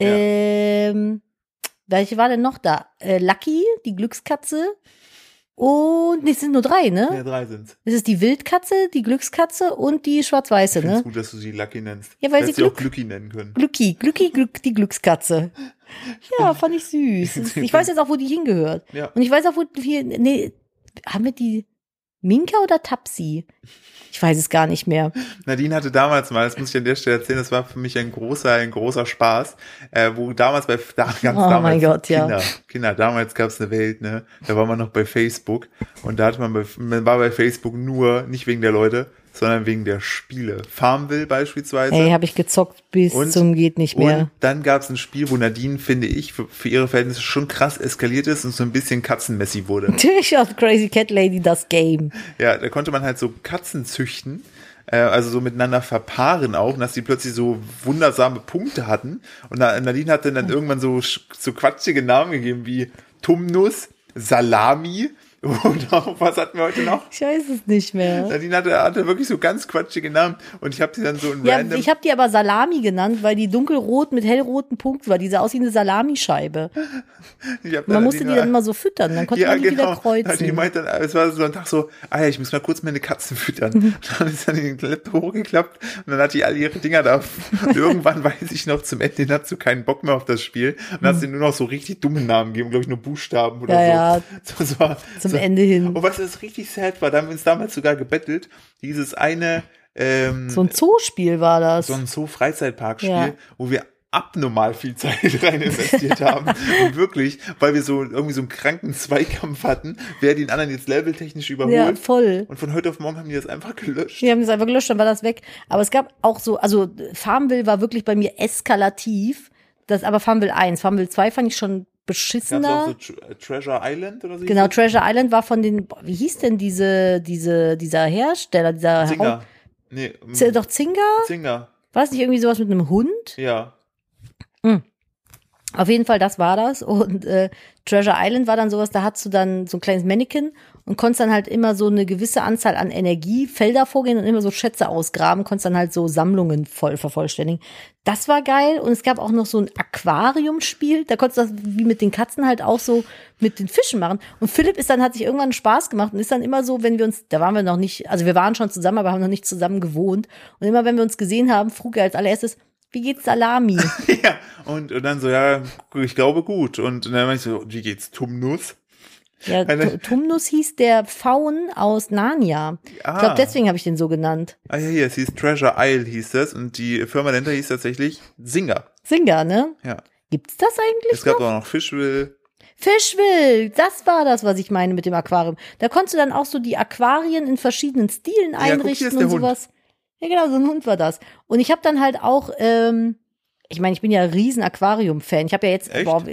Ja. ähm, welche war denn noch da? Äh, Lucky, die Glückskatze. Und, nee, es sind nur drei, ne? Ja, drei sind's. Es ist die Wildkatze, die Glückskatze und die schwarz-weiße, ne? gut, dass du sie Lucky nennst. Ja, weil Hättest sie auch Glück- Glücki nennen können. Glücki, Glücki, Glück, die Glückskatze. Ja, fand ich süß. Ich weiß jetzt auch, wo die hingehört. Ja. Und ich weiß auch, wo wir, nee, haben wir die Minka oder Tapsi? Ich weiß es gar nicht mehr. Nadine hatte damals mal, das muss ich an der Stelle erzählen, das war für mich ein großer, ein großer Spaß, äh, wo damals bei, da, ganz Oh damals, mein Gott, ja. Kinder, Kinder, damals gab's eine Welt, ne, da war man noch bei Facebook und da hat man, bei, man war bei Facebook nur, nicht wegen der Leute, sondern wegen der Spiele. Farmville beispielsweise. Ey, habe ich gezockt bis Und- zum geht nicht mehr. Und dann gab's ein Spiel, wo Nadine, finde ich, für, für ihre Verhältnisse schon krass eskaliert ist und so ein bisschen katzenmäßig wurde. Natürlich hat Crazy Cat Lady das Game. Ja, da konnte man halt so Katzen züchten, äh, also so miteinander verpaaren auch, dass die plötzlich so wundersame Punkte hatten. Und Na- Nadine hat dann, dann irgendwann so, so quatschige Namen gegeben wie Tumnus, Salami und auch, was hatten wir heute noch? Ich weiß es nicht mehr. Nadine hatte, hatte wirklich so ganz quatschige Namen und ich habe sie dann so in Ja, random... ich habe die aber Salami genannt, weil die dunkelrot mit hellroten Punkten war. Die sah aus wie eine Salamischeibe. Man musste die Nadine- dann immer so füttern, dann konnte ja, man die genau. wieder kreuzen. Die meinte dann, es war so ein Tag so, ah ja, ich muss mal kurz meine Katzen füttern. Mhm. Dann ist dann den Laptop hochgeklappt und dann hat die alle ihre Dinger da. Und irgendwann weiß ich noch, zum Ende hin hat so keinen Bock mehr auf das Spiel. Und hat sie nur noch so richtig dumme Namen gegeben, glaube ich, nur Buchstaben oder. Ja, so. so, so Zum so. Ende hin. Und was das richtig sad war, da haben wir uns damals sogar gebettelt, dieses eine, ähm, So ein Zoospiel war das. so ein Zoo-Freizeitparkspiel, Ja. wo wir abnormal viel Zeit rein investiert haben. Und wirklich, weil wir so irgendwie so einen kranken Zweikampf hatten, wer den anderen jetzt leveltechnisch überholt. ja, voll. Und von heute auf morgen haben die das einfach gelöscht. Wir haben das einfach gelöscht, dann war das weg. Aber es gab auch so, also Farmville war wirklich bei mir eskalativ. Das, aber Farmville 1, Farmville 2 fand ich schon beschissener. auch so äh, Treasure Island oder so? Genau, Treasure Island war von den, wie hieß denn diese, diese, dieser Hersteller, dieser Zinger. Nee, Z doch Zinga? Zinger. War es nicht irgendwie sowas mit einem Hund? Ja. Auf jeden Fall, das war das. Und äh, Treasure Island war dann sowas, da hattest du dann so ein kleines Mannequin und konntest dann halt immer so eine gewisse Anzahl an Energiefelder vorgehen und immer so Schätze ausgraben, konntest dann halt so Sammlungen voll vervollständigen. Das war geil. Und es gab auch noch so ein Aquariumspiel, da konntest du das wie mit den Katzen halt auch so mit den Fischen machen. Und Philipp ist dann, hat sich irgendwann Spaß gemacht und ist dann immer so, wenn wir uns, da waren wir noch nicht, also wir waren schon zusammen, aber haben noch nicht zusammen gewohnt. Und immer wenn wir uns gesehen haben, frug er als allererstes, wie geht's Salami? ja. Und, und dann so, ja, ich glaube gut. Und dann meinte ich so, wie geht's? Tumnus? Ja, Tumnus hieß der Faun aus Narnia. Ich Ah. glaube, deswegen habe ich den so genannt. Ah ja, hier, es hieß Treasure Isle hieß das. Und die Firma dahinter hieß tatsächlich Singer. Singer, ne? Ja. Gibt's das eigentlich? Es gab auch noch Fishville. Fischwill, das war das, was ich meine mit dem Aquarium. Da konntest du dann auch so die Aquarien in verschiedenen Stilen guck, einrichten ist der und Hund. sowas. Ja, genau, so ein Hund war das. Und ich habe dann halt auch, ähm, ich meine, ich bin ja ein riesen Aquarium-Fan. Ich habe ja jetzt, Echt? boah,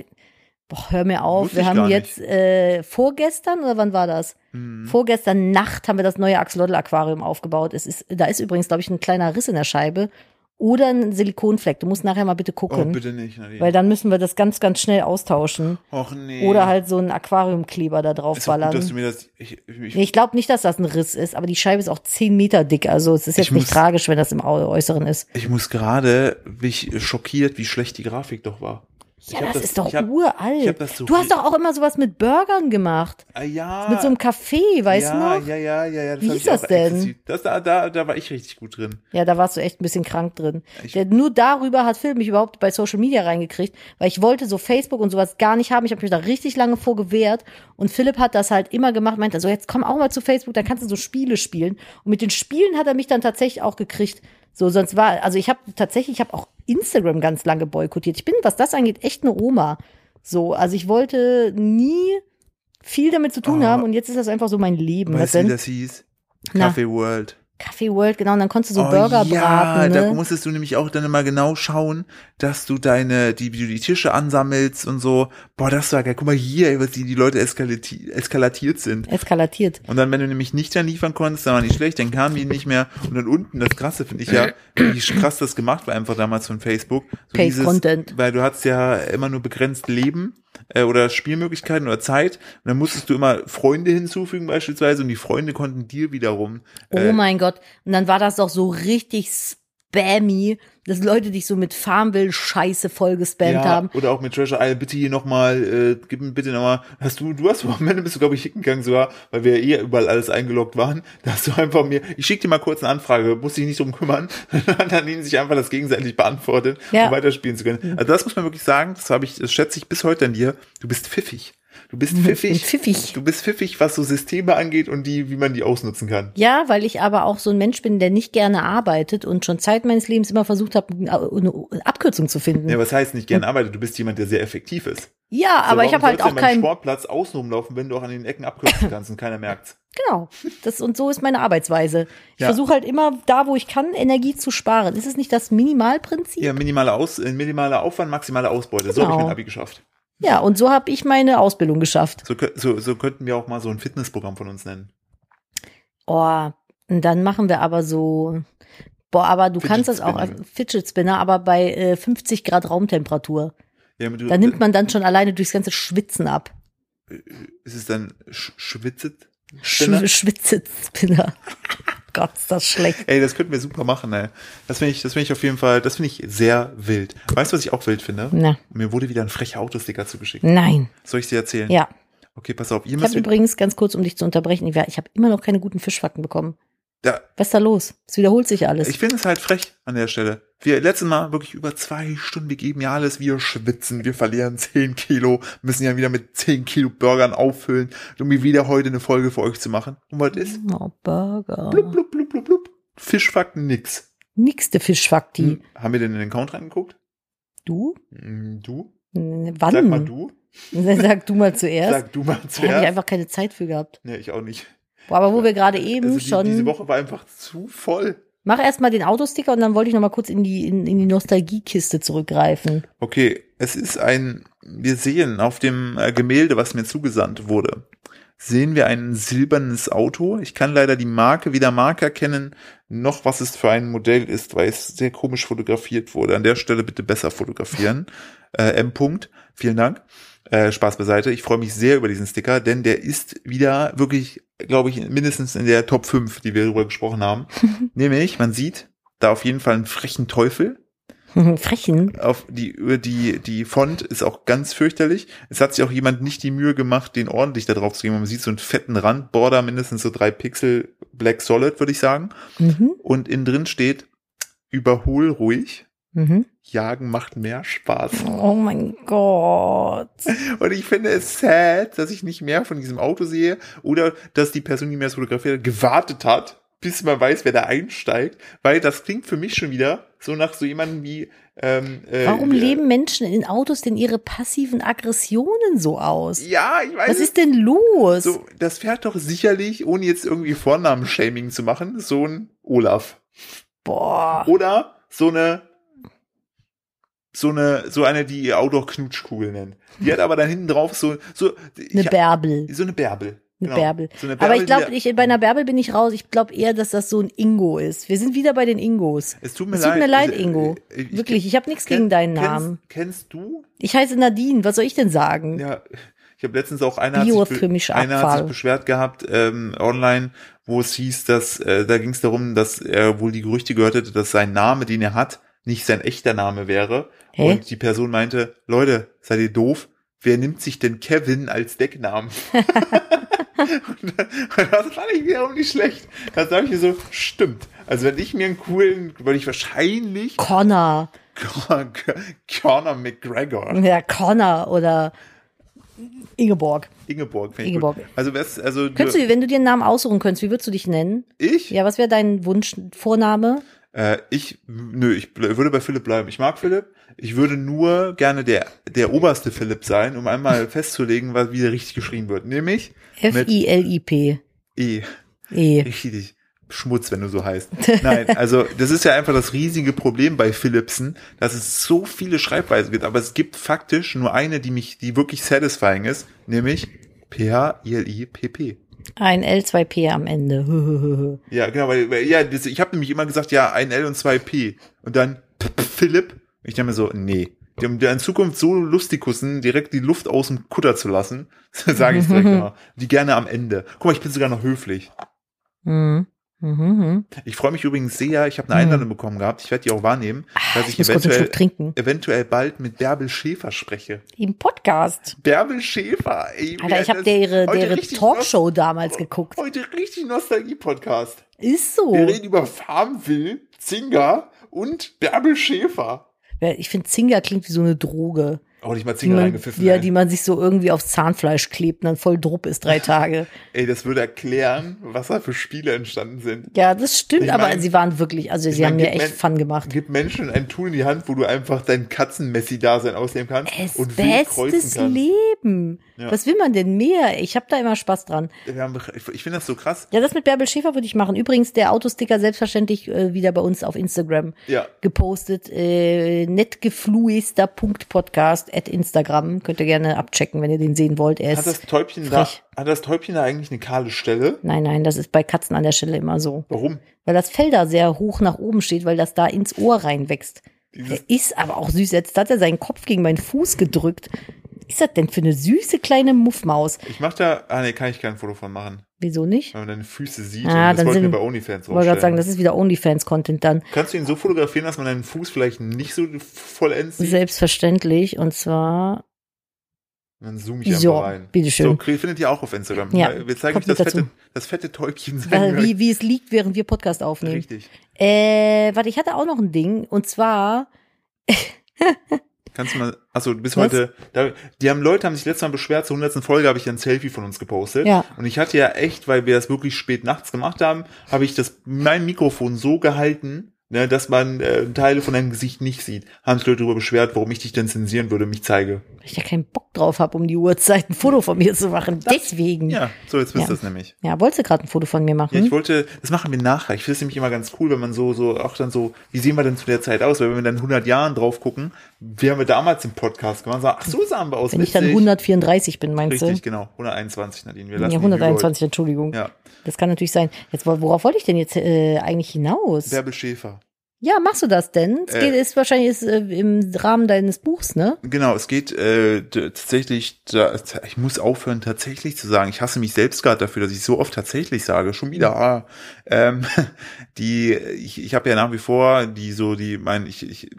boah, hör mir auf, Wusste wir haben jetzt äh, vorgestern oder wann war das? Hm. Vorgestern Nacht haben wir das neue Axolotl Aquarium aufgebaut. Es ist, da ist übrigens, glaube ich, ein kleiner Riss in der Scheibe oder ein Silikonfleck. Du musst nachher mal bitte Oh, gucken, bitte nicht, Nadine. weil dann müssen wir das ganz, ganz schnell austauschen. Och nee. Oder halt so einen Aquariumkleber da drauf ist auch gut, dass du ballern. mir das. Ich, ich, ich glaube nicht, dass das ein Riss ist, aber die Scheibe ist auch 10 Meter dick. Also es ist jetzt Ich nicht muss- tragisch, wenn das im Äußeren ist. ich muss gerade, bin ich schockiert, wie schlecht die Grafik doch war. Ja, hab das, ist doch hab, uralt. das so du hast doch auch immer sowas mit Burgern gemacht. Ah, ja. Mit so einem Café, weißt ja, du noch? Ja, ja, ja, ja. Wie auch das denn? Das, da, da, da war ich richtig gut drin. Ja, da warst du echt ein bisschen krank drin. Ich- Der, nur darüber hat Phil mich überhaupt bei Social Media reingekriegt, weil ich wollte so Facebook und sowas gar nicht haben. Ich habe mich da richtig lange vor gewehrt. Und Philipp hat das halt immer gemacht, meinte so, jetzt komm auch mal zu Facebook, dann kannst du so Spiele spielen. Und mit den Spielen hat er mich dann tatsächlich auch gekriegt. So, sonst war, also ich habe tatsächlich, ich habe auch Instagram ganz lange boykottiert. Ich bin, was das angeht, echt eine Oma. So, also ich wollte nie viel damit zu tun Oh. haben und jetzt ist das einfach so mein Leben. Was Weißt du, wie das hieß? Na. Café World. Café World, genau, und dann konntest du so Oh Burger ja, braten. da Ne? musstest du nämlich auch dann immer genau schauen, dass du deine, die, wie du die Tische ansammelst und so. Boah, das war geil. Guck mal hier, was die, die Leute eskalati eskalatiert sind. Eskalatiert. Und dann, wenn du nämlich nicht dann liefern konntest, dann war nicht schlecht, dann kamen die nicht mehr. Und dann unten, das Krasse finde ich ja, wie krass das gemacht war einfach damals von Facebook. So Paid Content. Weil du hattest ja immer nur begrenzt Leben äh, oder Spielmöglichkeiten oder Zeit. Und dann musstest du immer Freunde hinzufügen beispielsweise und die Freunde konnten dir wiederum Oh äh, mein Gott. Und dann war das doch so richtig Spammy, dass Leute dich so mit Farmville-Scheiße vollgespammt ja, haben. oder auch mit Treasure Island, bitte hier nochmal, äh, gib mir bitte nochmal, hast du, du hast am Ende bist du, glaube ich, hingegangen sogar, weil wir ja eh überall alles eingeloggt waren, da hast du einfach mir, ich schick dir mal kurz eine Anfrage, musst dich nicht drum kümmern, dann nehmen sich einfach das gegenseitig beantwortet, Ja. um weiterspielen zu können. Also das muss man wirklich sagen, das habe ich, das schätze ich bis heute an dir, du bist pfiffig. Du bist pfiffig. pfiffig. Du bist pfiffig, was so Systeme angeht und die, wie man die ausnutzen kann. Ja, weil ich aber auch so ein Mensch bin, der nicht gerne arbeitet und schon Zeit meines Lebens immer versucht habe, eine Abkürzung zu finden. Ja, was heißt nicht gerne arbeitet? Du bist jemand, der sehr effektiv ist. Ja, So, aber ich habe halt auch keinen. Sportplatz außen rumlaufen, wenn du auch an den Ecken abkürzen kannst und keiner merkt's. Genau. Das, und so ist meine Arbeitsweise. Ich Ja. versuche halt immer, da wo ich kann, Energie zu sparen. Ist es nicht das Minimalprinzip? Ja, minimaler Aus, äh, minimaler Aufwand, maximale Ausbeute. So habe ich Genau. mein Abi geschafft. Ja, und so habe ich meine Ausbildung geschafft. So, so, so könnten wir auch mal so ein Fitnessprogramm von uns nennen. Oh, und dann machen wir aber so. Boah, aber du Fidget kannst das auch als Fidget Spinner, aber bei äh, 50 Grad Raumtemperatur. Ja, du, Da nimmt man dann schon alleine durchs ganze Schwitzen ab. ist es dann sch schwitzet? Sch Spinner? Schwitzet Spinner. Gott, ist das schlecht. Ey, das könnten wir super machen, ey. Das finde ich, das finde ich auf jeden Fall, das finde ich sehr wild. Weißt du, was ich auch wild finde? Na, Mir wurde wieder ein frecher Autosticker zugeschickt. nein. Soll ich dir erzählen? Ja. Okay, pass auf. Ihr Ich habe übrigens, ganz kurz, um dich zu unterbrechen, ich, habe immer noch keine guten Fischfakten bekommen. Da, Was ist da los? Es wiederholt sich alles. Ich finde es halt frech an der Stelle. Wir letztes Mal wirklich über zwei Stunden, wir geben ja alles, wir schwitzen, wir verlieren 10 Kilo, müssen ja wieder mit 10 Kilo Burgern auffüllen, um mir wieder heute eine Folge für euch zu machen. Und was ist? oh, Burger. Blub, blub, blub, blub, blub. Fischfakten nix. Nix der Fischfakti. Hm. Haben wir denn in den Account reingeguckt? Du? Hm, Du? N- Wann? Sag mal du. Sag du mal zuerst. Sag du mal Da habe ich zuerst. einfach keine Zeit für gehabt. Nee, ich auch nicht. Boah, aber wo wir gerade eben Also die, schon. diese Woche war einfach zu voll. Mach erstmal den Autosticker und dann wollte ich noch mal kurz in die, in, in die Nostalgiekiste zurückgreifen. Okay, es ist ein, wir sehen auf dem äh, Gemälde, was mir zugesandt wurde, sehen wir ein silbernes Auto. Ich kann leider die Marke weder Marke erkennen, noch was es für ein Modell ist, weil es sehr komisch fotografiert wurde. An der Stelle bitte besser fotografieren. Äh, M. -Punkt. Vielen Dank. Äh, Spaß beiseite. Ich freue mich sehr über diesen Sticker, denn der ist wieder wirklich, glaube ich, mindestens in der Top 5, die wir darüber gesprochen haben. Nämlich, man sieht da auf jeden Fall einen frechen Teufel, Frechen. auf die die die Font ist auch ganz fürchterlich. Es hat sich auch jemand nicht die Mühe gemacht, den ordentlich da drauf zu geben. Man sieht so einen fetten Randborder, mindestens so drei Pixel Black Solid, würde ich sagen. Mhm. Und innen drin steht überhol ruhig. Mhm. Jagen macht mehr Spaß. Oh mein Gott. Und ich finde es sad, dass ich nicht mehr von diesem Auto sehe oder dass die Person, die mir das fotografiert hat, gewartet hat, bis man weiß, wer da einsteigt, weil das klingt für mich schon wieder so nach so jemandem wie ähm, äh, Warum leben Menschen in Autos denn ihre passiven Aggressionen so aus? Ja, ich weiß Was ist denn los? So, das fährt doch sicherlich, ohne jetzt irgendwie Vornamen-Shaming zu machen, so ein Olaf. Boah. Oder so eine, so eine, so eine, die ihr Auto Knutschkugel nennt. Die hat aber dann hinten drauf so, so, Eine Bärbel. so eine Bärbel. Eine Genau. Bärbel. So eine Aber ich glaube, ich, bei einer Bärbel bin ich raus. Ich glaube eher, dass das so ein Ingo ist. Wir sind wieder bei den Ingos. es tut mir Es tut leid. mir leid, Also, Ingo. äh, ich- Wirklich, ich habe nichts gegen deinen kennst, Namen. Kennst du? Ich heiße Nadine. Was soll ich denn sagen? Ja, ich habe letztens auch einer hat, sich, einer hat sich beschwert gehabt ähm, online, wo es hieß, dass äh, da ging es darum, dass er wohl die Gerüchte gehört hätte, dass sein Name, den er hat, nicht sein echter Name wäre. Hä? Und die Person meinte, Leute, seid ihr doof? Wer nimmt sich denn Kevin als Decknamen? und das fand ich wiederum nicht schlecht. Da sage ich mir so, stimmt. Also wenn ich mir einen coolen, würde ich wahrscheinlich Connor. Conor McGregor. Ja, Connor oder Ingeborg. Ingeborg, finde ich Ingeborg. gut. Also, was, also Könntest du, wenn du dir einen Namen aussuchen könntest, wie würdest du dich nennen? ich? Ja, was wäre dein Wunsch, Vorname? Äh, ich, nö, ich würde bei Philipp bleiben. Ich mag Philipp. Ich würde nur gerne der, der oberste Philipp sein, um einmal festzulegen, was, wie der richtig geschrieben wird. Nämlich F-I-L-I-P. E. E. Richtig Schmutz, wenn du so heißt. Nein, also das ist ja einfach das riesige Problem bei Philipsen, dass es so viele Schreibweisen gibt, aber es gibt faktisch nur eine, die mich, die wirklich satisfying ist, nämlich P-H-I-L-I-P-P. Ein L, zwei P am Ende. Ja, genau, weil, weil ja, das, ich habe nämlich immer gesagt, ja, ein L und zwei P. Und dann P -P Philipp. Ich denke mir so, nee. Die haben der in Zukunft so Lustikussen direkt die Luft aus dem Kutter zu lassen, sage ich direkt immer. Die gerne am Ende. Guck mal, ich bin sogar noch höflich. Hm. Mhm. Ich freue mich übrigens sehr, ich habe eine. Einladung bekommen gehabt, ich werde die auch wahrnehmen, dass Ich ich eventuell, eventuell bald mit Bärbel Schäfer spreche. Im Podcast. Bärbel Schäfer, ey. Alter, ich habe heute deren richtig Talkshow damals geguckt. Heute richtig Nostalgie-Podcast. Ist so. Wir reden über Farmville, Zinger und Bärbel Schäfer. Ich finde, Zinger klingt wie so eine Droge. Oh, nicht mal Zinger reingepfiffen. ja, ey. die man sich so irgendwie aufs Zahnfleisch klebt und dann voll drupp ist drei Tage. Ey, das würde erklären, was da für Spiele entstanden sind. Ja, das stimmt, Ich aber mein- sie waren wirklich, also sie mein, haben mir echt Fun gemacht. Gib Menschen ein Tool in die Hand, wo du einfach dein Katzenmessi-Dasein ausnehmen kannst Es und bestes kannst. Leben. Ja. Was will man denn mehr? Ich habe da immer Spaß dran. Haben, ich ich finde das so krass. Ja, das mit Bärbel Schäfer würde ich machen. Übrigens, der Autosticker selbstverständlich äh, wieder bei uns auf Instagram Ja. gepostet. Äh, netgefluester.podcast at Instagram. Könnt ihr gerne abchecken, wenn ihr den sehen wollt. Er Hat das Täubchen frech. da, hat das Täubchen da eigentlich eine kahle Stelle? nein, nein, das ist bei Katzen an der Stelle immer so. Warum? Weil das Fell da sehr hoch nach oben steht, weil das da ins Ohr reinwächst. Dieses, Der ist aber auch süß. Jetzt hat er seinen Kopf gegen meinen Fuß gedrückt. Was ist das denn für eine süße kleine Muffmaus? ich mach da, ah nee, kann ich kein Foto von machen. Wieso nicht? Wenn man deine Füße sieht, Ah, das dann wollten wir bei OnlyFans Ich wollte gerade sagen, das ist wieder OnlyFans-Content dann. Kannst du ihn so fotografieren, dass man deinen Fuß vielleicht nicht so vollends sieht? Selbstverständlich. Und zwar, Dann zoome ich einfach so, rein. So, bitteschön. krieg- findet ihr auch auf Instagram. Ja, Wir zeigen euch das fette, das fette Täubchen Äh, wie, wie es liegt, während wir Podcast aufnehmen. Richtig. Äh, warte, ich hatte auch noch ein Ding. Und zwar, Kannst du mal, achso, du bist Was? heute, da, die haben Leute haben sich letztes Mal beschwert, zur 100. Folge habe ich ein Selfie von uns gepostet. Ja. Und ich hatte ja echt, weil wir das wirklich spät nachts gemacht haben, habe ich das, mein Mikrofon so gehalten, ne, dass man äh, Teile von deinem Gesicht nicht sieht. Haben sich Leute darüber beschwert, warum ich dich denn zensieren würde, mich zeige. weil ich ja keinen Bock drauf habe, um die Uhrzeit ein Foto von mir zu machen. Deswegen. Ja, Ja, so, jetzt wisst Ja. ihr das nämlich. wolltest du gerade ein Foto von mir machen? Ja, ich wollte, das machen wir nachher. Ich finde es nämlich immer ganz cool, wenn man so, so, auch dann so, wie sehen wir denn zu der Zeit aus? Weil wenn wir dann 100 Jahren drauf gucken, wie haben wir damals im Podcast gemacht? Sagen, ach, so sahen wir aus. Wenn ich dann witzig. 134 bin, meinst Richtig, du? genau. 121, Nadine. Wir Ja, lassen die 121, Entschuldigung. Ja, Das kann natürlich sein. Jetzt, wo- worauf wollte ich denn jetzt äh, eigentlich hinaus? Bärbel Schäfer. Ja, machst du das denn? Es Äh. geht, ist wahrscheinlich ist, äh, im Rahmen deines Buchs, ne? Genau, es geht äh, tatsächlich, da, ich muss aufhören, tatsächlich zu sagen. Ich hasse mich selbst gerade dafür, dass ich so oft tatsächlich sage. Schon wieder. Ah, ähm, die, ich, ich habe ja nach wie vor die so, die, mein, ich, ich,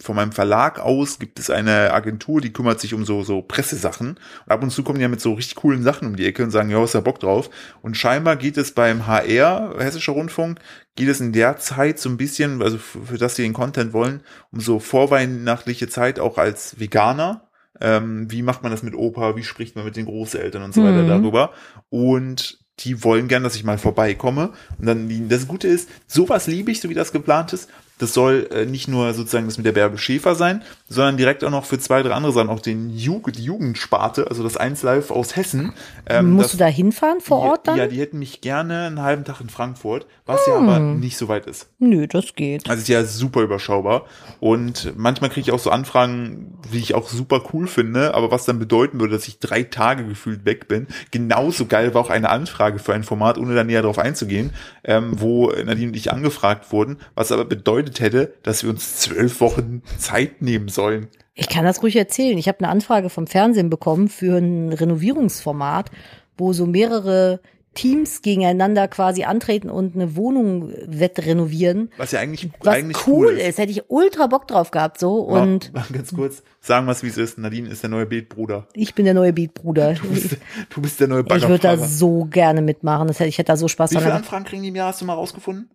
von meinem Verlag aus gibt es eine Agentur, die kümmert sich um so, so Pressesachen. Und ab und zu kommen die ja mit so richtig coolen Sachen um die Ecke und sagen, ja, hast da Bock drauf? Und scheinbar geht es beim HR, Hessischer Rundfunk, geht es in der Zeit so ein bisschen, also für, für das sie den Content wollen, um so vorweihnachtliche Zeit auch als Veganer. Ähm, wie macht man das mit Opa? Wie spricht man mit den Großeltern und so weiter Mhm. darüber? Und die wollen gern, dass ich mal vorbeikomme. Und dann, das Gute ist, sowas liebe ich, so wie das geplant ist. Das soll äh, nicht nur sozusagen das mit der Bärbel Schäfer sein, sondern direkt auch noch für zwei, drei andere Sachen, auch den Jugend, die Jugendsparte, also das 1 Live aus Hessen. Ähm, Musst das- du da hinfahren vor Ort dann? Ja, die hätten mich gerne einen halben Tag in Frankfurt, was ja aber nicht so weit ist. Nö, das geht. Also ist ja super überschaubar. Und manchmal kriege ich auch so Anfragen, die ich auch super cool finde, aber was dann bedeuten würde, dass ich drei Tage gefühlt weg bin. Genauso geil war auch eine Anfrage für ein Format, ohne da näher drauf einzugehen, ähm, wo Nadine und ich angefragt wurden, was aber bedeutet hätte, dass wir uns zwölf Wochen Zeit nehmen sollen. Ich kann das ruhig erzählen. Ich habe eine Anfrage vom Fernsehen bekommen für ein Renovierungsformat, wo so mehrere Teams gegeneinander quasi antreten und eine Wohnung wettrenovieren. Was ja eigentlich, Was eigentlich cool ist. Hätte ich ultra Bock drauf gehabt so und Mal, mal ganz kurz, sagen wir es, wie es ist. Nadine ist der neue Beetbruder. ich bin der neue Beatbruder. Du bist, du bist der neue Ich würde da Baggerfahrer. so gerne mitmachen. Das hätte, ich hätte da so Spaß Wie viele dran. Anfragen kriegen die im Jahr, hast du mal rausgefunden?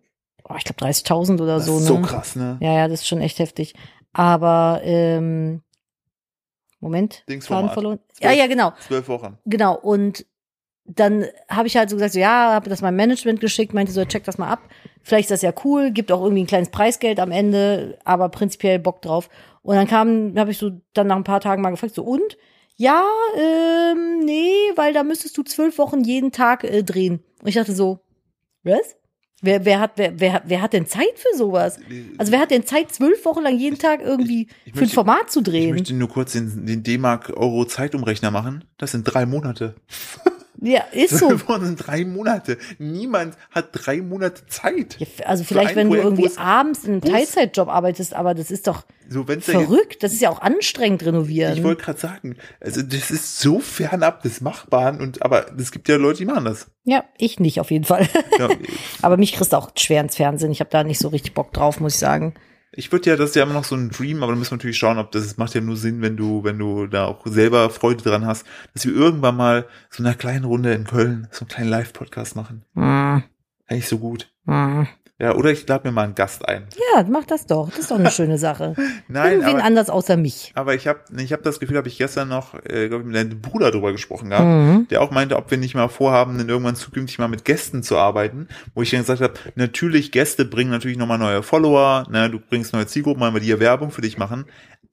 Oh, ich glaube 30.000 oder Das so. ist ne? so krass, ne? Ja, ja, das ist schon echt heftig. Aber ähm, Moment, Dingsformat. Faden verloren. Zwölf. Ja, ja, genau, Zwölf Wochen. genau. Und dann habe ich halt so gesagt, so, ja, habe das meinem Management geschickt, meinte so, check das mal ab. Vielleicht ist das ja cool, gibt auch irgendwie ein kleines Preisgeld am Ende, aber prinzipiell Bock drauf. Und dann kam, habe ich so dann nach ein paar Tagen mal gefragt, so und? Ja, ähm, nee, weil da müsstest du zwölf Wochen jeden Tag äh, drehen. Und ich dachte so, was? Wer, wer, hat, wer, wer, wer hat denn Zeit für sowas? Also wer hat denn Zeit, zwölf Wochen lang jeden Tag irgendwie ich für ein möchte- Format zu Ich drehen? möchte nur kurz den, den D-Mark-Euro-Zeitumrechner machen. Das sind drei Monate. Ja, ist so. Das sind drei Monate. Niemand hat drei Monate Zeit. Ja, Also vielleicht, wenn du Projekt, wo irgendwie abends in einem Teilzeitjob arbeitest, aber das ist doch So, da jetzt, verrückt. Das ist ja auch anstrengend renovieren. ich wollte gerade sagen, also das ist so fernab des Machbaren und aber es gibt ja Leute, die machen das. ja, ich nicht auf jeden Fall. Ja, aber mich kriegst du auch schwer ins Fernsehen. Ich habe da nicht so richtig Bock drauf, muss ich sagen. Ich würde ja, das ist ja immer noch so ein Dream, aber da müssen wir natürlich schauen, ob das, das macht ja nur Sinn, wenn du, wenn du da auch selber Freude dran hast, dass wir irgendwann mal so in einer kleinen Runde in Köln so einen kleinen Live-Podcast machen. Mm, Eigentlich so gut. mm. Ja, oder ich lade mir mal einen Gast ein. Ja, mach das doch. Das ist doch eine schöne Sache. Nein, Irgendwen aber, anders außer mich. aber ich habe ich hab das Gefühl, habe ich gestern noch, äh, glaube ich, mit deinem Bruder drüber gesprochen gehabt, Mhm. der auch meinte, ob wir nicht mal vorhaben, dann irgendwann zukünftig mal mit Gästen zu arbeiten, wo ich dann gesagt habe, natürlich, Gäste bringen natürlich nochmal neue Follower, ne, du bringst neue Zielgruppen, weil wir die Werbung für dich machen,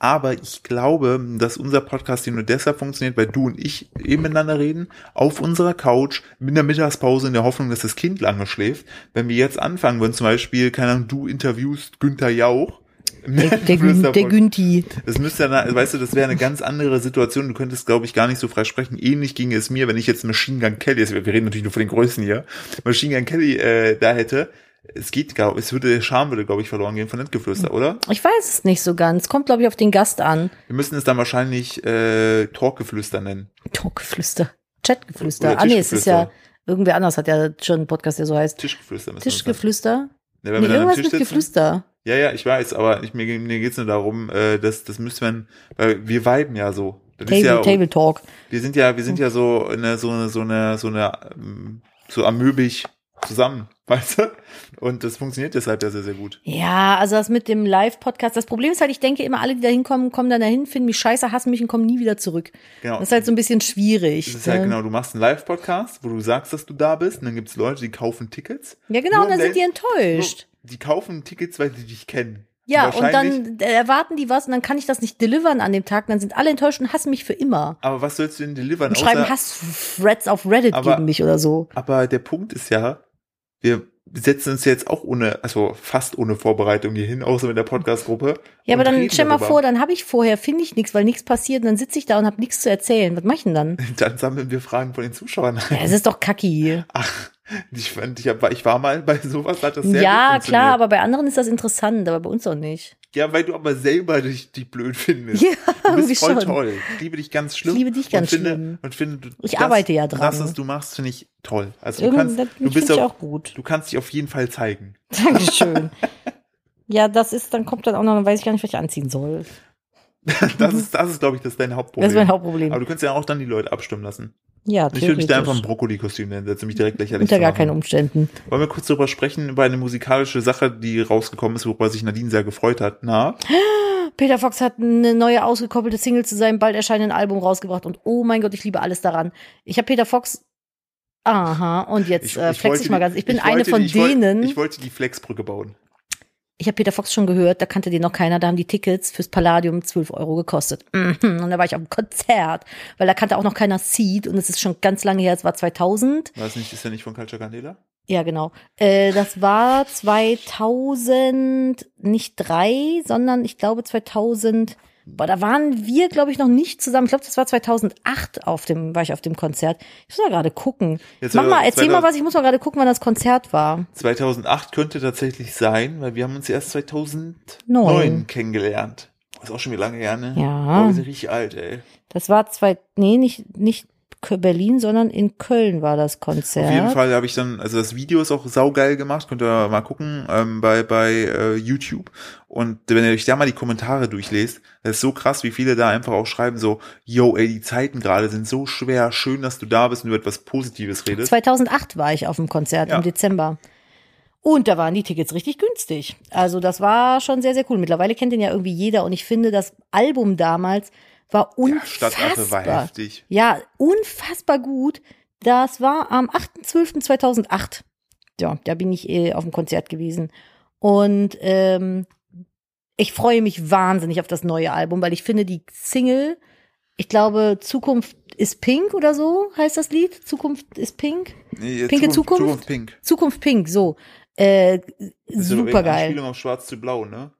aber ich glaube, dass unser Podcast hier nur deshalb funktioniert, weil du und ich eben miteinander reden, auf unserer Couch, mit der Mittagspause in der Hoffnung, dass das Kind lange schläft. Wenn wir jetzt anfangen würden, zum Beispiel, keine Ahnung, du interviewst Günther Jauch, Der, der, der Günti. das müsste dann, weißt du, das wäre eine ganz andere Situation. Du könntest, glaube ich, gar nicht so frei sprechen. Ähnlich ginge es mir, wenn ich jetzt Machine Gun Kelly, also wir reden natürlich nur von den Größen hier, Machine Gun Kelly äh, da hätte. Es geht, glaube es würde, der Charme würde, glaube ich, verloren gehen von Nettgeflüster, oder? Ich weiß es nicht so ganz. Kommt, glaube ich, auf den Gast an. Wir müssen es dann wahrscheinlich äh, Talkgeflüster nennen. Talkgeflüster. Chatgeflüster. Ah, nee, es ist ja, irgendwer anders hat ja schon einen Podcast, der so heißt. Tischgeflüster müssen wir Tischgeflüster? Ja, wenn Nee, wir irgendwas mit sitzen. Geflüster. Ja, ja, ich weiß, aber ich, mir, mir geht's nur darum, äh, dass das müsste man, weil wir viben ja so. Das Table, ja, Table Talk. wir sind ja, wir sind ja so eine, so eine, so eine, so eine, ähm, so amöbig zusammen, weißt du? Und das funktioniert deshalb ja sehr, sehr gut. Ja, also das mit dem Live-Podcast. Das Problem ist halt, ich denke immer, alle, die da hinkommen, kommen dann dahin, finden mich scheiße, hassen mich und kommen nie wieder zurück. Genau. Das ist halt so ein bisschen schwierig. Das ist halt ne? genau, du machst einen Live-Podcast, wo du sagst, dass du da bist, und dann gibt's Leute, die kaufen Tickets. Ja, genau, Nur und dann sind die enttäuscht. Nur, die kaufen Tickets, weil sie dich kennen. Ja, und wahrscheinlich- dann erwarten die was und dann kann ich das nicht delivern an dem Tag. Dann sind alle enttäuscht und hassen mich für immer. Aber was sollst du denn delivern? Und schreiben Hass-Threads auf Reddit Aber- gegen mich oder so. Aber der Punkt ist ja, wir setzen uns jetzt auch ohne, also fast ohne Vorbereitung hier hin, außer mit der Podcast-Gruppe. Ja, aber dann stell mal vor, dann habe ich vorher, finde ich nichts, weil nichts passiert und dann sitze ich da und habe nichts zu erzählen. Was mach ich denn dann? Dann sammeln wir Fragen von den Zuschauern. Ja, es ist doch kacki. Ach, ich fand, ich, hab, ich war mal bei sowas, hat das sehr Ja, klar, aber bei anderen ist das interessant, aber bei uns doch nicht. Ja, weil du aber selber dich, dich blöd findest. Ja, du bist voll schon. toll. Ich liebe dich ganz schlimm. Ich liebe dich ganz und finde, schlimm. Und finde, du- Ich das, arbeite ja dran. Das, was du machst, finde ich toll. Also du kannst, das du bist auch, auch gut. du kannst dich auf jeden Fall zeigen. Dankeschön. ja, das ist, dann kommt dann auch noch, dann weiß ich gar nicht, was ich anziehen soll. Das ist, das ist, glaube ich, das ist dein Hauptproblem. Das ist mein Hauptproblem. Aber du kannst ja auch dann die Leute abstimmen lassen. Ja, Ich würde mich da einfach ein. Brokkoli-Kostüm nennen, setze mich direkt lächerlich Unter gar machen. keinen Umständen. Wollen wir kurz darüber sprechen, über eine musikalische Sache, die rausgekommen ist, worüber sich Nadine sehr gefreut hat. Na? Peter Fox hat eine neue ausgekoppelte Single zu seinem bald erscheinenden Album rausgebracht und oh mein Gott, ich liebe alles daran. Ich habe Peter Fox. Aha, und jetzt äh, flex wollte ich mal ganz. Ich bin ich eine wollte von ich wollte- denen. Ich wollte die Flexbrücke bauen. Ich habe Peter Fox schon gehört, da kannte den noch keiner, da haben die Tickets fürs Palladium 12 Euro gekostet. Mhm. Und da war ich auf dem Konzert, weil da kannte auch noch keiner Seed und es ist schon ganz lange her, es war 2000. War es nicht, ist ja nicht von Culture Candela? Ja, genau. Äh, das war 2000, nicht drei, sondern ich glaube 2000. Boah, da waren wir, glaube ich, noch nicht zusammen. Ich glaube, das war 2008 auf dem, war ich auf dem Konzert. Ich muss mal gerade gucken. Jetzt Mach mal, erzähl 2000 mal was. Ich muss mal gerade gucken, wann das Konzert war. 2008 könnte tatsächlich sein, weil wir haben uns erst 2009 Neun. kennengelernt. Das ist auch schon wieder lange her, ne? Ja. Oh, wir sind richtig alt, ey. Das war zwei, nee, nicht, nicht Berlin, sondern in Köln war das Konzert. Auf jeden Fall habe ich dann, also das Video ist auch saugeil gemacht, könnt ihr mal gucken ähm, bei bei äh, YouTube. Und wenn ihr euch da mal die Kommentare durchlest, das ist so krass, wie viele da einfach auch schreiben so, yo, ey, die Zeiten gerade sind so schwer, schön, dass du da bist und über etwas Positives redest. 2008 war ich auf dem Konzert Ja. im Dezember. Und da waren die Tickets richtig günstig. Also das war schon sehr, sehr cool. Mittlerweile kennt den ja irgendwie jeder und ich finde, das Album damals war Ja, Stadtaffe war unfassbar. heftig. Ja, unfassbar gut. Das war am 8.12.2008. Ja, da bin ich äh, auf dem Konzert gewesen. Und ähm, ich freue mich wahnsinnig auf das neue Album, weil ich finde die Single, ich glaube, Zukunft ist pink oder so heißt das Lied. Zukunft ist pink. Nee, Pinke Zukunft? Zukunft Pink. Zukunft pink, so. Äh, Also super geil. Anspielung auf Schwarz zu Blau, ne?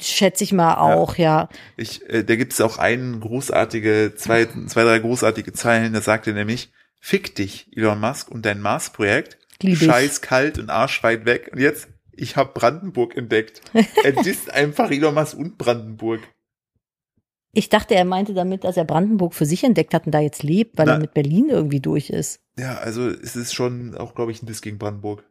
Schätze ich mal auch, ja. Ich, äh, da gibt's auch einen großartige, zwei, zwei, drei großartige Zeilen, da sagt er nämlich, Fick dich, Elon Musk und dein Mars-Projekt. Scheiß kalt und arschweit weg. Und jetzt, ich habe Brandenburg entdeckt. er disst einfach Elon Musk und Brandenburg. Ich dachte, er meinte damit, dass er Brandenburg für sich entdeckt hat und da jetzt lebt, weil Na. er mit Berlin irgendwie durch ist. Ja, also es ist schon auch, glaube ich, ein Diss gegen Brandenburg.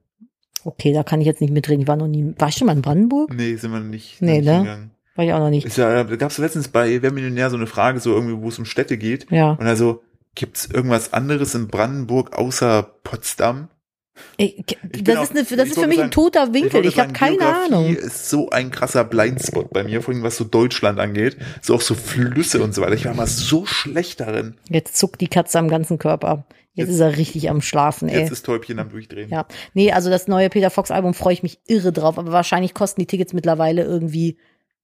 Okay, da kann ich jetzt nicht mitreden. Ich war noch nie. War ich schon mal in Brandenburg? Nee, sind wir nicht. Nee, nicht ne? War ich auch noch nicht. Ja, da gab es letztens bei Wer Millionär so eine Frage, so irgendwie, wo es um Städte geht. Ja. Und also, gibt's irgendwas anderes in Brandenburg außer Potsdam? Ich, Ich das auch- ist, eine, das ich ist für mich sagen- ein toter Winkel. wollte Ich, habe keine Geografie Ahnung. ist so ein krasser Blindspot bei mir, vor allem was so Deutschland angeht. So auch so Flüsse und so weiter. Ich war mal so schlecht darin. Jetzt zuckt die Katze am ganzen Körper. Jetzt, Jetzt- ist er richtig am Schlafen, ey. Jetzt ist Täubchen am Durchdrehen. Ja. Nee, also das neue Peter Fox Album freue ich mich irre drauf, aber wahrscheinlich kosten die Tickets mittlerweile irgendwie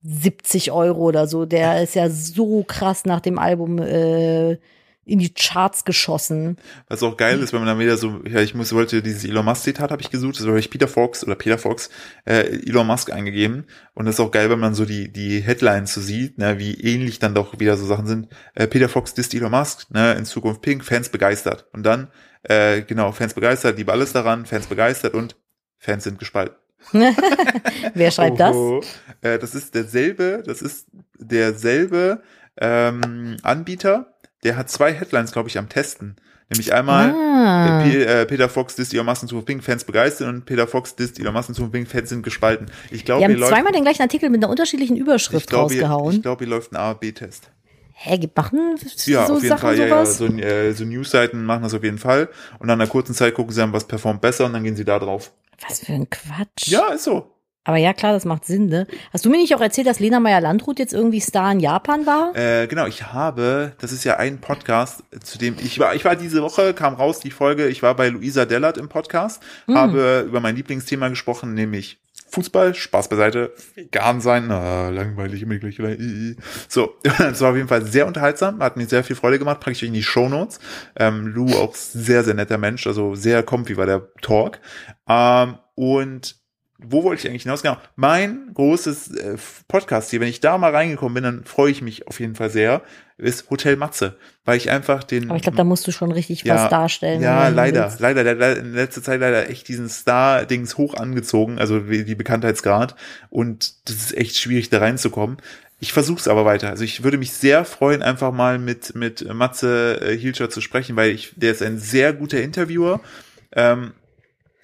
70 Euro oder so. Der ist ja so krass nach dem Album äh, in die Charts geschossen. Was auch geil ist, wenn man dann wieder so, ja, ich muss, wollte dieses Elon Musk Zitat habe ich gesucht, das habe ich Peter Fox oder Peter Fox, äh, Elon Musk eingegeben. Und das ist auch geil, wenn man so die, die Headlines so sieht, ne, wie ähnlich dann doch wieder so Sachen sind. Äh, Peter Fox disst Elon Musk, ne, in Zukunft Pink, Fans begeistert. Und dann, äh, genau, Fans begeistert, liebe alles daran, Fans begeistert und Fans sind gespalten. Wer schreibt das? Oho. Äh, das ist derselbe, das ist derselbe ähm, Anbieter, der hat zwei Headlines, glaube ich, am Testen. Nämlich einmal Ah. äh, Peter Fox disst Elon Musk zu Pink, Fans begeistert und Peter Fox disst Elon Musk zu Pink, Fans sind gespalten. Ich glaube, hier haben läuft, zweimal den gleichen Artikel mit einer unterschiedlichen ich Überschrift glaube, hier, rausgehauen. ich glaube, hier läuft ein A-B-Test. Hä, gibt- machen Ja, so auf jeden Sachen Fall. Ja, ja, so, äh, so Newsseiten machen das auf jeden Fall. Und nach einer kurzen Zeit gucken sie an, was performt besser und dann gehen sie da drauf. Was für ein Quatsch. Ja, ist so. Aber ja, klar, das macht Sinn, ne? Hast du mir nicht auch erzählt, dass Lena Meyer-Landrut jetzt irgendwie Star in Japan war? Äh, genau, ich habe, das ist ja ein Podcast, zu dem ich war, ich war diese Woche, kam raus die Folge, ich war bei Luisa Dellert im Podcast, Hm. habe über mein Lieblingsthema gesprochen, nämlich Fußball, Spaß beiseite, vegan sein, na, langweilig, immer i, i. so, das war auf jeden Fall sehr unterhaltsam, hat mir sehr viel Freude gemacht, packe ich euch in die Shownotes, ähm, Lou auch sehr, sehr netter Mensch, also sehr comfy war der Talk, ähm, und wo wollte ich eigentlich hinaus? Genau, mein großes äh, Podcast hier, wenn ich da mal reingekommen bin, dann freue ich mich auf jeden Fall sehr, ist Hotel Matze, weil ich einfach den Aber ich glaube, da musst du schon richtig Ja, was darstellen. ja, leider, leider, der, der in letzter Zeit leider echt diesen Star-Dings hoch angezogen, also wie die Bekanntheitsgrad. Und das ist echt schwierig, da reinzukommen. Ich versuche es aber weiter. Also ich würde mich sehr freuen, einfach mal mit, mit Matze äh, Hilscher zu sprechen, weil ich, der ist ein sehr guter Interviewer. Ähm,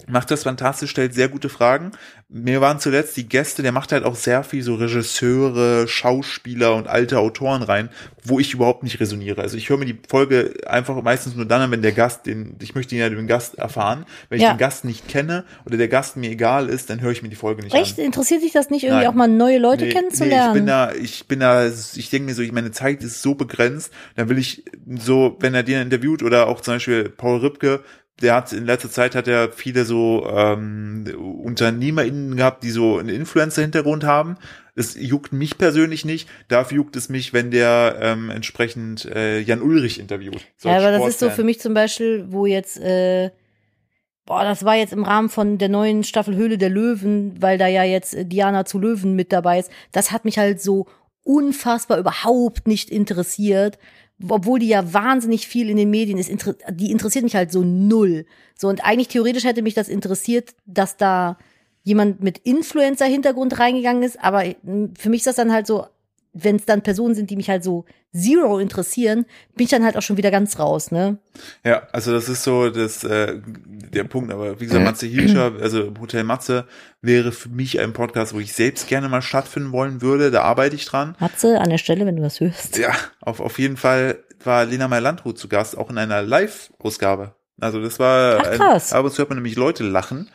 macht das fantastisch, stellt sehr gute Fragen. Mir waren zuletzt die Gäste, der macht halt auch sehr viel so Regisseure, Schauspieler und alte Autoren rein, wo ich überhaupt nicht resoniere. Also ich höre mir die Folge einfach meistens nur dann an, wenn der Gast, den, ich möchte ihn ja den Gast erfahren. Wenn ich Ja. den Gast nicht kenne oder der Gast mir egal ist, dann höre ich mir die Folge nicht Echt? an. Interessiert dich das nicht, irgendwie Nein. auch mal neue Leute Nee, kennenzulernen? Nee, ich bin da, ich bin da, ich denke mir so, ich, meine Zeit ist so begrenzt, dann will ich so, wenn er den interviewt oder auch zum Beispiel Paul Ripke, der hat in letzter Zeit hat er viele so ähm, UnternehmerInnen gehabt, die so einen Influencer-Hintergrund haben. Es juckt mich persönlich nicht. Dafür juckt es mich, wenn der ähm, entsprechend äh, Jan Ulrich interviewt. So ja, aber das ist so für mich zum Beispiel, wo jetzt, äh, boah, das war jetzt im Rahmen von der neuen Staffel Höhle der Löwen, weil da ja jetzt äh, Diana zu Löwen mit dabei ist. Das hat mich halt so unfassbar überhaupt nicht interessiert. Obwohl die ja wahnsinnig viel in den Medien ist, inter die interessiert mich halt so null. So, und eigentlich theoretisch hätte mich das interessiert, dass da jemand mit Influencer-Hintergrund reingegangen ist, aber mm, für mich ist das dann halt so, wenn es dann Personen sind, die mich halt so zero interessieren, bin ich dann halt auch schon wieder ganz raus, ne? Ja, also das ist so das, äh, der Punkt, aber wie gesagt, Matze Hilscher, also Hotel Matze wäre für mich ein Podcast, wo ich selbst gerne mal stattfinden wollen würde, da arbeite ich dran. Matze, an der Stelle, wenn du das hörst. Ja, auf, auf jeden Fall war Lena Meyer-Landrut zu Gast, auch in einer Live-Ausgabe. Also das war, Ach, krass. Ein, ab und zu hört man nämlich Leute lachen,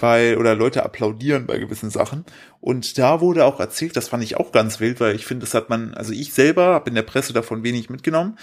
weil, oder Leute applaudieren bei gewissen Sachen. Und da wurde auch erzählt, das fand ich auch ganz wild, weil ich finde, das hat man, also ich selber habe in der Presse davon wenig mitgenommen.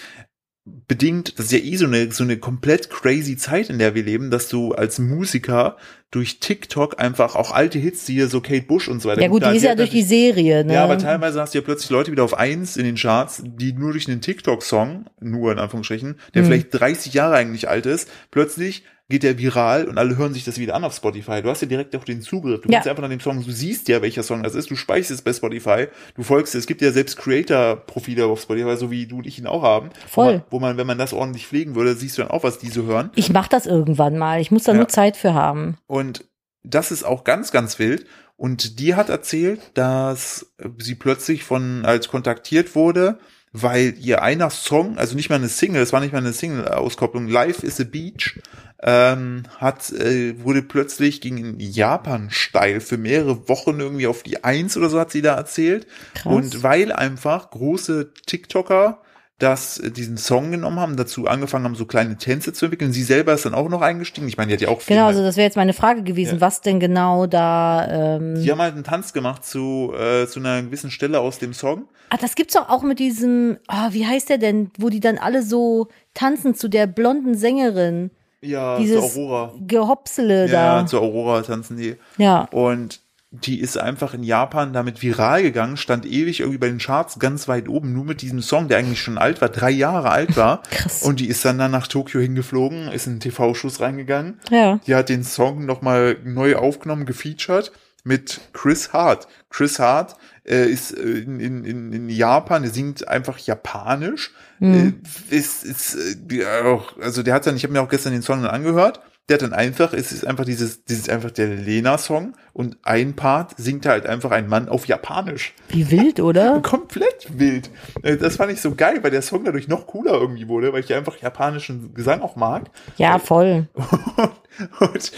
Bedingt, das ist ja eh so eine, so eine komplett crazy Zeit, in der wir leben, dass du als Musiker durch TikTok einfach auch alte Hits, die hier so Kate Bush und so weiter. Ja gut, die ist ja durch die Serie, ne? Ja, aber teilweise hast du ja plötzlich Leute wieder auf eins in den Charts, die nur durch einen TikTok-Song, nur in Anführungsstrichen, der Mhm. vielleicht 30 Jahre eigentlich alt ist, plötzlich geht der viral und alle hören sich das wieder an auf Spotify. Du hast ja direkt auch den Zugriff. Du Ja. kannst einfach nach dem Song, du siehst ja, welcher Song das ist, du speicherst es bei Spotify, du folgst, es gibt ja selbst Creator-Profile auf Spotify, so wie du und ich ihn auch haben. Voll. Wo man, wo man, wenn man das ordentlich pflegen würde, siehst du dann auch, was diese hören. Ich mach das irgendwann mal. Ich muss da Ja. nur Zeit für haben. Und das ist auch ganz, ganz wild. Und die hat erzählt, dass sie plötzlich von, als kontaktiert wurde, weil ihr einer Song, also nicht mal eine Single, es war nicht mal eine Single-Auskopplung, Life is a Beach, ähm, hat, äh, wurde plötzlich ging in Japan steil für mehrere Wochen irgendwie auf die Eins oder so hat sie da erzählt. Krass. Und weil einfach große TikToker das, äh, diesen Song genommen haben, dazu angefangen haben, so kleine Tänze zu entwickeln. Sie selber ist dann auch noch eingestiegen. Ich meine, die hat ja auch viel Genau, also das wäre jetzt meine Frage gewesen, Ja. was denn genau da. Ähm, Die haben halt einen Tanz gemacht zu, äh, zu einer gewissen Stelle aus dem Song. Ah, das gibt's doch auch mit diesem, ah, wie heißt der denn, wo die dann alle so tanzen zu der blonden Sängerin. Ja, Dieses zu Aurora. Gehopsele Ja, da. zu Aurora tanzen die. Ja. Und die ist einfach in Japan damit viral gegangen, stand ewig irgendwie bei den Charts ganz weit oben, nur mit diesem Song, der eigentlich schon alt war, drei Jahre alt war. Krass. Und die ist dann, dann nach Tokio hingeflogen, ist in einen TV-Schuss reingegangen. Ja. Die hat den Song nochmal neu aufgenommen, gefeatured mit Chris Hart. Chris Hart äh, ist äh, in, in, in, Japan, der singt einfach Japanisch. Mhm. Äh, ist, ist, äh, auch, also der hat dann, ich habe mir auch gestern den Song dann angehört. Der hat dann einfach, es ist einfach dieses, dieses einfach der Lena-Song und ein Part singt halt einfach ein Mann auf Japanisch. Wie wild, oder? Komplett wild. Äh, Das fand ich so geil, weil der Song dadurch noch cooler irgendwie wurde, weil ich einfach japanischen Gesang auch mag. Ja, voll. Und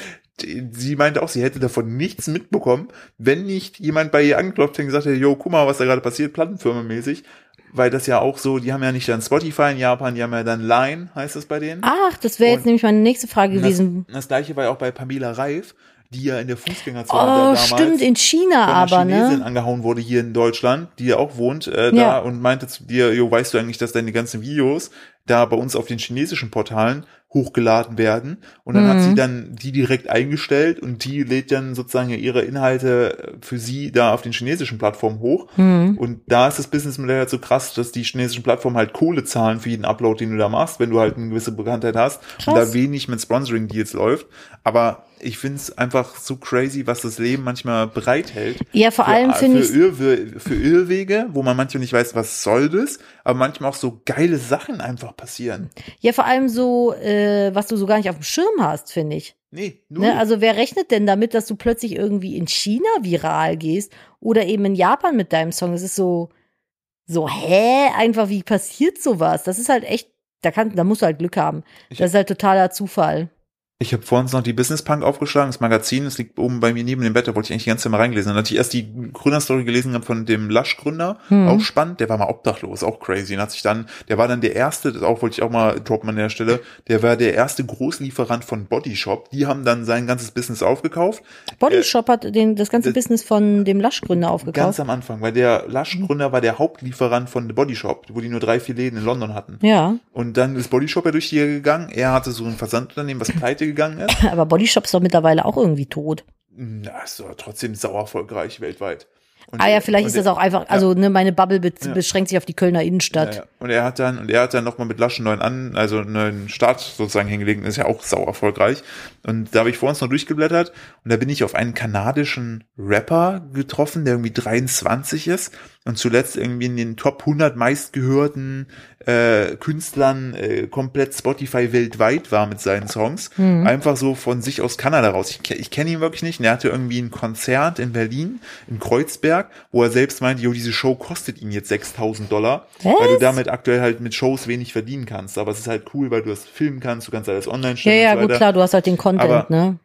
sie meinte auch, sie hätte davon nichts mitbekommen, wenn nicht jemand bei ihr angeklopft hätte und gesagt hätte, yo, guck mal, was da gerade passiert, Plattenfirmenmäßig. Weil das ja auch so, die haben ja nicht dann Spotify in Japan, die haben ja dann Line, heißt das bei denen. Ach, das wäre jetzt nämlich meine nächste Frage das, gewesen. das gleiche war ja auch bei Pamela Reif, die ja in der Fußgängerzone Oh, da damals stimmt, in China von aber, Chinesin ne? angehauen wurde hier in Deutschland, die ja auch wohnt äh, da Ja. und meinte zu dir, jo, weißt du eigentlich, dass deine ganzen Videos da bei uns auf den chinesischen Portalen hochgeladen werden und dann hat Mhm. sie dann die direkt eingestellt und die lädt dann sozusagen ihre Inhalte für sie da auf den chinesischen Plattformen hoch Hm. und da ist das Businessmodell halt so krass, dass die chinesischen Plattformen halt Kohle zahlen für jeden Upload, den du da machst, wenn du halt eine gewisse Bekanntheit hast und Krass. da wenig mit Sponsoring-Deals läuft. Aber ich find's einfach so crazy, was das Leben manchmal bereithält. Ja, vor allem für, finde ich Irrwe für Irrwege, wo man manchmal nicht weiß, was soll das, aber manchmal auch so geile Sachen einfach passieren. ja vor allem so, äh, was du so gar nicht auf dem Schirm hast, finde ich. Nee, nur. Ne? Also wer rechnet denn damit, dass du plötzlich irgendwie in China viral gehst oder eben in Japan mit deinem Song? Es ist so, so, hä? Einfach, wie passiert sowas? Das ist halt echt, da kann, da musst du halt Glück haben. Ich- Das ist halt totaler Zufall. Ich habe vorhin noch die Business Punk aufgeschlagen, das Magazin, das liegt oben bei mir neben dem Bett, da wollte ich eigentlich die ganze Zeit mal reingelesen. Dann hatte ich erst die Gründerstory gelesen von dem Lush-Gründer, Hm. auch spannend, der war mal obdachlos, auch crazy. Und hat sich dann, der war dann der erste, das auch wollte ich auch mal droppen an der Stelle, der war der erste Großlieferant von Body Shop. Die haben dann sein ganzes Business aufgekauft. Body Shop hat den, das ganze das- Business von dem Lush-Gründer Ganz aufgekauft. am Anfang, weil der Lush-Gründer war der Hauptlieferant von Body Shop, wo die nur drei, vier Läden in London hatten. Ja, Und dann ist Body Shop ja durch die gegangen. Er hatte so ein Versandunternehmen, was pleite gegangen ist. aber Body Shop ist doch mittlerweile auch irgendwie tot. Na, ist doch trotzdem sauer erfolgreich weltweit. Und Ah ja, vielleicht ist das auch einfach, also ne, meine Bubble be Ja. beschränkt sich auf die Kölner Innenstadt. Ja, ja. Und er hat dann, und er hat dann nochmal mit Lasch einen neuen an, also neuen Start sozusagen hingelegt, ist ja auch sau erfolgreich. Und da habe ich vor uns noch durchgeblättert und da bin ich auf einen kanadischen Rapper getroffen, der irgendwie 23 ist und zuletzt irgendwie in den Top 100 meistgehörten äh, Künstlern äh, komplett Spotify weltweit war mit seinen Songs. Einfach so von sich aus Kanada raus. Ich, ich kenne ihn wirklich nicht. Und er hatte irgendwie ein Konzert in Berlin, in Kreuzberg, wo er selbst meinte, jo, diese Show kostet ihn jetzt 6000 Dollar, weil du Was? damit aktuell halt mit Shows wenig verdienen kannst. Aber es ist halt cool, weil du das filmen kannst, du kannst alles online Ja, stellen ja, und so gut, klar, du hast halt den Content, Aber- ne?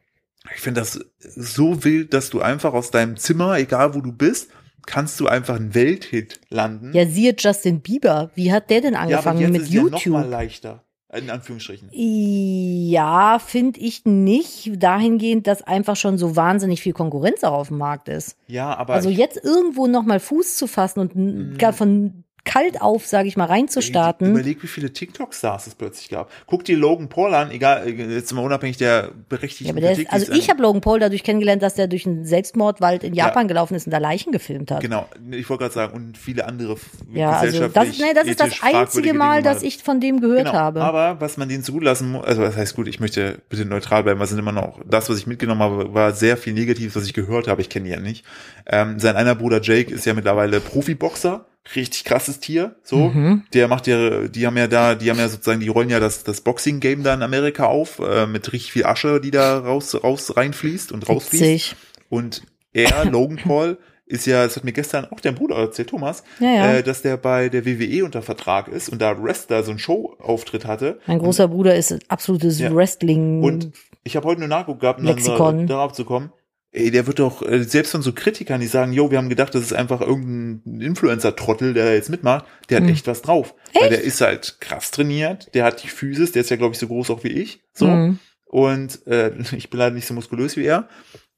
Ich finde das so wild, dass du einfach aus deinem Zimmer, egal wo du bist, kannst du einfach einen Welthit landen. Ja, siehe Justin Bieber. Wie hat der denn Ja, aber angefangen jetzt mit ist es ja noch YouTube? mal leichter. In Anführungsstrichen. Ja, finde ich nicht. Dahingehend, dass einfach schon so wahnsinnig viel Konkurrenz auch auf dem Markt ist. Ja, aber Also jetzt irgendwo noch mal Fuß zu fassen und Mhm. gar von kalt auf, sage ich mal, reinzustarten. Überleg, wie viele TikTok-Stars es plötzlich gab. Guck dir Logan Paul an, egal, äh, jetzt mal unabhängig der berechtigten Ja, aber der ist, also ich habe Logan Paul dadurch kennengelernt, dass der durch einen Selbstmordwald in Japan gelaufen ist und da Leichen gefilmt hat. Genau, ich wollte gerade sagen, und viele andere Ja, also das, nee, das ist das einzige Mal, dass ich von dem gehört Genau, habe. aber was man denen zugelassen muss, also was heißt gut, ich möchte bitte neutral bleiben, was sind immer noch, das, was ich mitgenommen habe, war sehr viel Negatives, was ich gehört habe, ich kenne ihn ja nicht. Ähm, sein einer Bruder Jake ist ja mittlerweile Profiboxer, richtig krasses Tier, so. Mhm. Der macht ja, die haben ja da, die haben ja sozusagen, die rollen ja das, das Boxing-Game da in Amerika auf, äh, mit richtig viel Asche, die da raus, raus reinfließt und rausfließt. Witzig. Und er, Logan Paul, ist ja, das hat mir gestern auch der Bruder erzählt, Thomas, Ja, ja. Äh, dass der bei der WWE unter Vertrag ist und da Wrestler so einen Showauftritt hatte. Mein großer Bruder ist ein absolutes Ja. Wrestling. Und ich habe heute nur nachgeguckt gehabt, um Lexikon. da- darauf zu kommen. Ey, der wird doch, äh, selbst von so Kritikern, die sagen, yo, wir haben gedacht, das ist einfach irgendein Influencer-Trottel, der jetzt mitmacht, der hat Hm. echt was drauf. Weil der ist halt krass trainiert, der hat die Physis, der ist ja, glaube ich, so groß auch wie ich. So. Mhm. Und äh, ich bin leider nicht so muskulös wie er.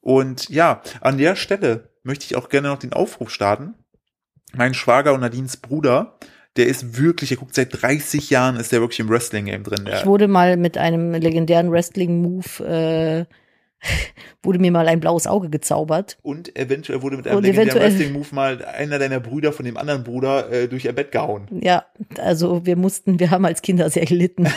Und ja, an der Stelle möchte ich auch gerne noch den Aufruf starten. Mein Schwager und Nadines Bruder, der ist wirklich, der guckt seit 30 Jahren, ist der wirklich im Wrestling-Game drin. Der, Ich wurde mal mit einem legendären Wrestling-Move, äh, wurde mir mal ein blaues Auge gezaubert. und eventuell wurde mit einem Und legendären eventuell- Wrestling-Move mal einer deiner Brüder von dem anderen Bruder äh, durch ihr Bett gehauen. Ja, also wir mussten, wir haben als Kinder sehr gelitten.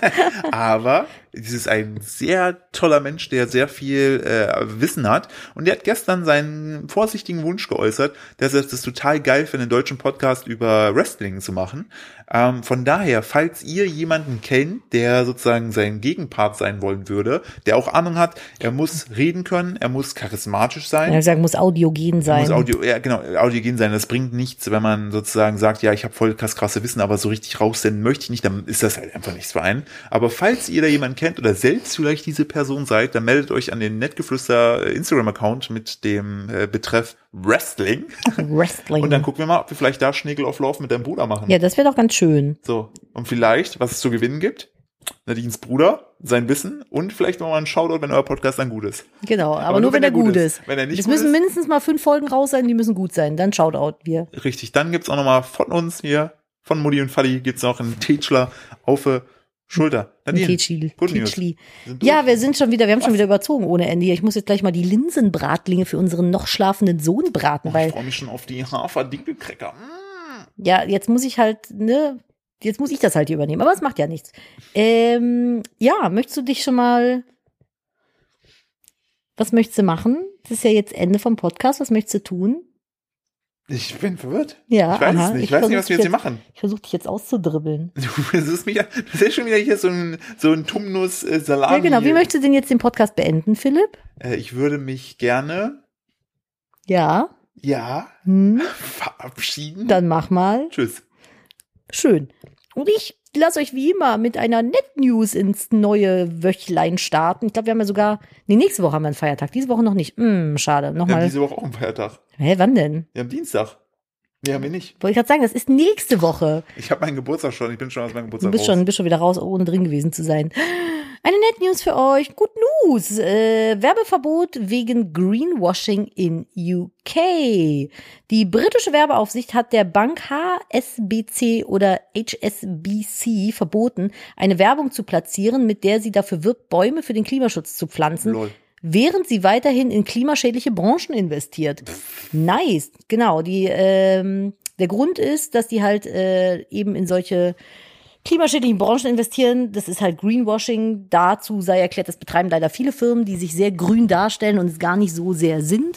Aber es ist ein sehr toller Mensch, der sehr viel äh, Wissen hat. Und der hat gestern seinen vorsichtigen Wunsch geäußert, dass er das total geil für einen deutschen Podcast über Wrestling zu machen. Ähm, von daher, falls ihr jemanden kennt, der sozusagen sein Gegenpart sein wollen würde, der auch Ahnung hat, er muss reden können, er muss charismatisch sein. Gesagt, muss audiogen sein. Muss Audio, ja, genau, audiogen sein. Das bringt nichts, wenn man sozusagen sagt, ja, ich habe voll krass krasse Wissen, aber so richtig raussenden möchte ich nicht, dann ist das halt einfach nichts für einen. Aber falls ihr da jemanden kennt oder selbst vielleicht diese Person seid, dann meldet euch an den Nettgeflüster äh, Instagram-Account mit dem äh, Betreff Wrestling. Wrestling. Und dann gucken wir mal, ob wir vielleicht da Schnägel auf Lauf mit deinem Bruder machen. ja, das wäre doch ganz schön. So. Und vielleicht, was es zu gewinnen gibt, Nadines Bruder, sein Wissen und vielleicht noch mal ein Shoutout, wenn euer Podcast dann gut ist. Genau, aber, nur, wenn, er gut ist. Wenn er nicht es müssen ist, mindestens mal fünf Folgen raus sein, die müssen gut sein. Dann Shoutout wir. Richtig, dann gibt's auch noch mal von uns hier, von Mutti und Fadi, gibt's noch einen Tetschler auf die Schulter. Nadine, Tetschli. Tetschli. Ja, wir sind schon wieder, wir haben schon wieder überzogen ohne Ende. hier. Ich muss jetzt gleich mal die Linsenbratlinge für unseren noch schlafenden Sohn braten, ich weil freue mich schon auf die Hafer-Dinkelcracker. Mm. ja, jetzt muss ich halt, ne, jetzt muss ich das halt hier übernehmen, aber es macht ja nichts. Ähm, ja, möchtest du dich schon mal, was möchtest du machen? Das ist ja jetzt Ende vom Podcast, was möchtest du tun? Ich bin verwirrt. Ja, ich weiß aha. es nicht. Ich Ich weiß nicht, was wir jetzt hier machen. Ich versuche dich jetzt auszudribbeln. Du versuchst mich, du bist ja schon wieder hier so ein, so ein Tumnus-Salami. Ja, genau. Wie möchtest du denn jetzt den Podcast beenden, Philipp? äh, ich würde mich gerne, Ja. ja, Hm, verabschieden. dann mach mal. Tschüss. Schön. Und ich lasse euch wie immer mit einer Net-News ins neue Wöchlein starten. Ich glaube, wir haben ja sogar, nee, nächste Woche haben wir einen Feiertag. Diese Woche noch nicht. Hm, schade. Wir haben Nochmal. diese Woche auch einen Feiertag. Hä, wann denn? Wir haben Dienstag. Nee, haben wir nicht. Wollte ich gerade sagen, das ist nächste Woche. Ich habe meinen Geburtstag schon. Ich bin schon aus meinem Du Geburtstag bist raus. schon, bist schon wieder raus, ohne drin gewesen zu sein. Eine Net-News für euch. Good News. Äh, Werbeverbot wegen Greenwashing in UK. Die britische Werbeaufsicht hat der Bank HSBC oder HSBC verboten, eine Werbung zu platzieren, mit der sie dafür wirbt, Bäume für den Klimaschutz zu pflanzen, Lol. während sie weiterhin in klimaschädliche Branchen investiert. Nice, genau. Die, ähm, der Grund ist, dass die halt äh, eben in solche klimaschädlichen Branchen investieren. Das ist halt Greenwashing. Dazu sei erklärt, das betreiben leider viele Firmen, die sich sehr grün darstellen und es gar nicht so sehr sind.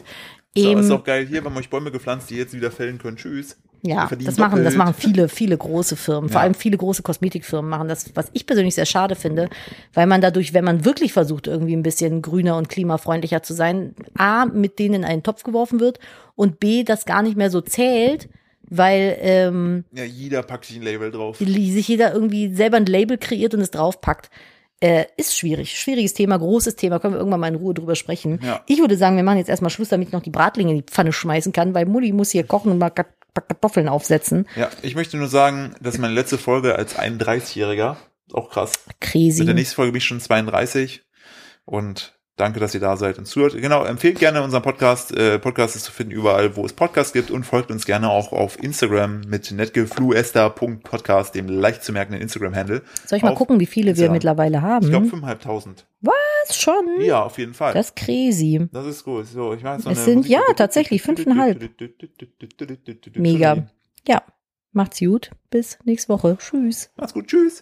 So, Eben, ist auch geil. Hier, wir haben euch Bäume gepflanzt, die jetzt wieder fällen können. Tschüss. Ja, das machen, das machen viele, viele große Firmen. Vor Ja. allem viele große Kosmetikfirmen machen das, was ich persönlich sehr schade finde, weil man dadurch, wenn man wirklich versucht, irgendwie ein bisschen grüner und klimafreundlicher zu sein, A, mit denen in einen Topf geworfen wird und B, das gar nicht mehr so zählt, weil ähm, Ja, jeder packt sich ein Label drauf. sich jeder irgendwie selber ein Label kreiert und es draufpackt. Äh, ist schwierig. Schwieriges Thema, großes Thema. Können wir irgendwann mal in Ruhe drüber sprechen. Ja. Ich würde sagen, wir machen jetzt erstmal Schluss, damit ich noch die Bratlinge in die Pfanne schmeißen kann, weil Mutti muss hier kochen und mal Kartoffeln aufsetzen. Ja, ich möchte nur sagen, das ist meine letzte Folge als 31-Jähriger. Auch krass. Crazy. Mit der nächsten Folge bin ich schon 32. Und Danke, dass ihr da seid und zuhört. Genau, empfehlt gerne unseren Podcast. Äh, Podcast ist zu finden überall, wo es Podcasts gibt und folgt uns gerne auch auf Instagram mit netgefluester.podcast, dem leicht zu merkenden Instagram-Handle. Soll ich mal Auf gucken, wie viele wir Instagram. mittlerweile haben? Ich glaube 5.500. das schon. Ja, auf jeden Fall. Das ist crazy. Das ist gut. So, ich mach jetzt noch Es eine sind- Musik- ja, tatsächlich, fünfeinhalb. Mega. Ja, macht's gut. Bis nächste Woche. Tschüss. Macht's gut. Tschüss.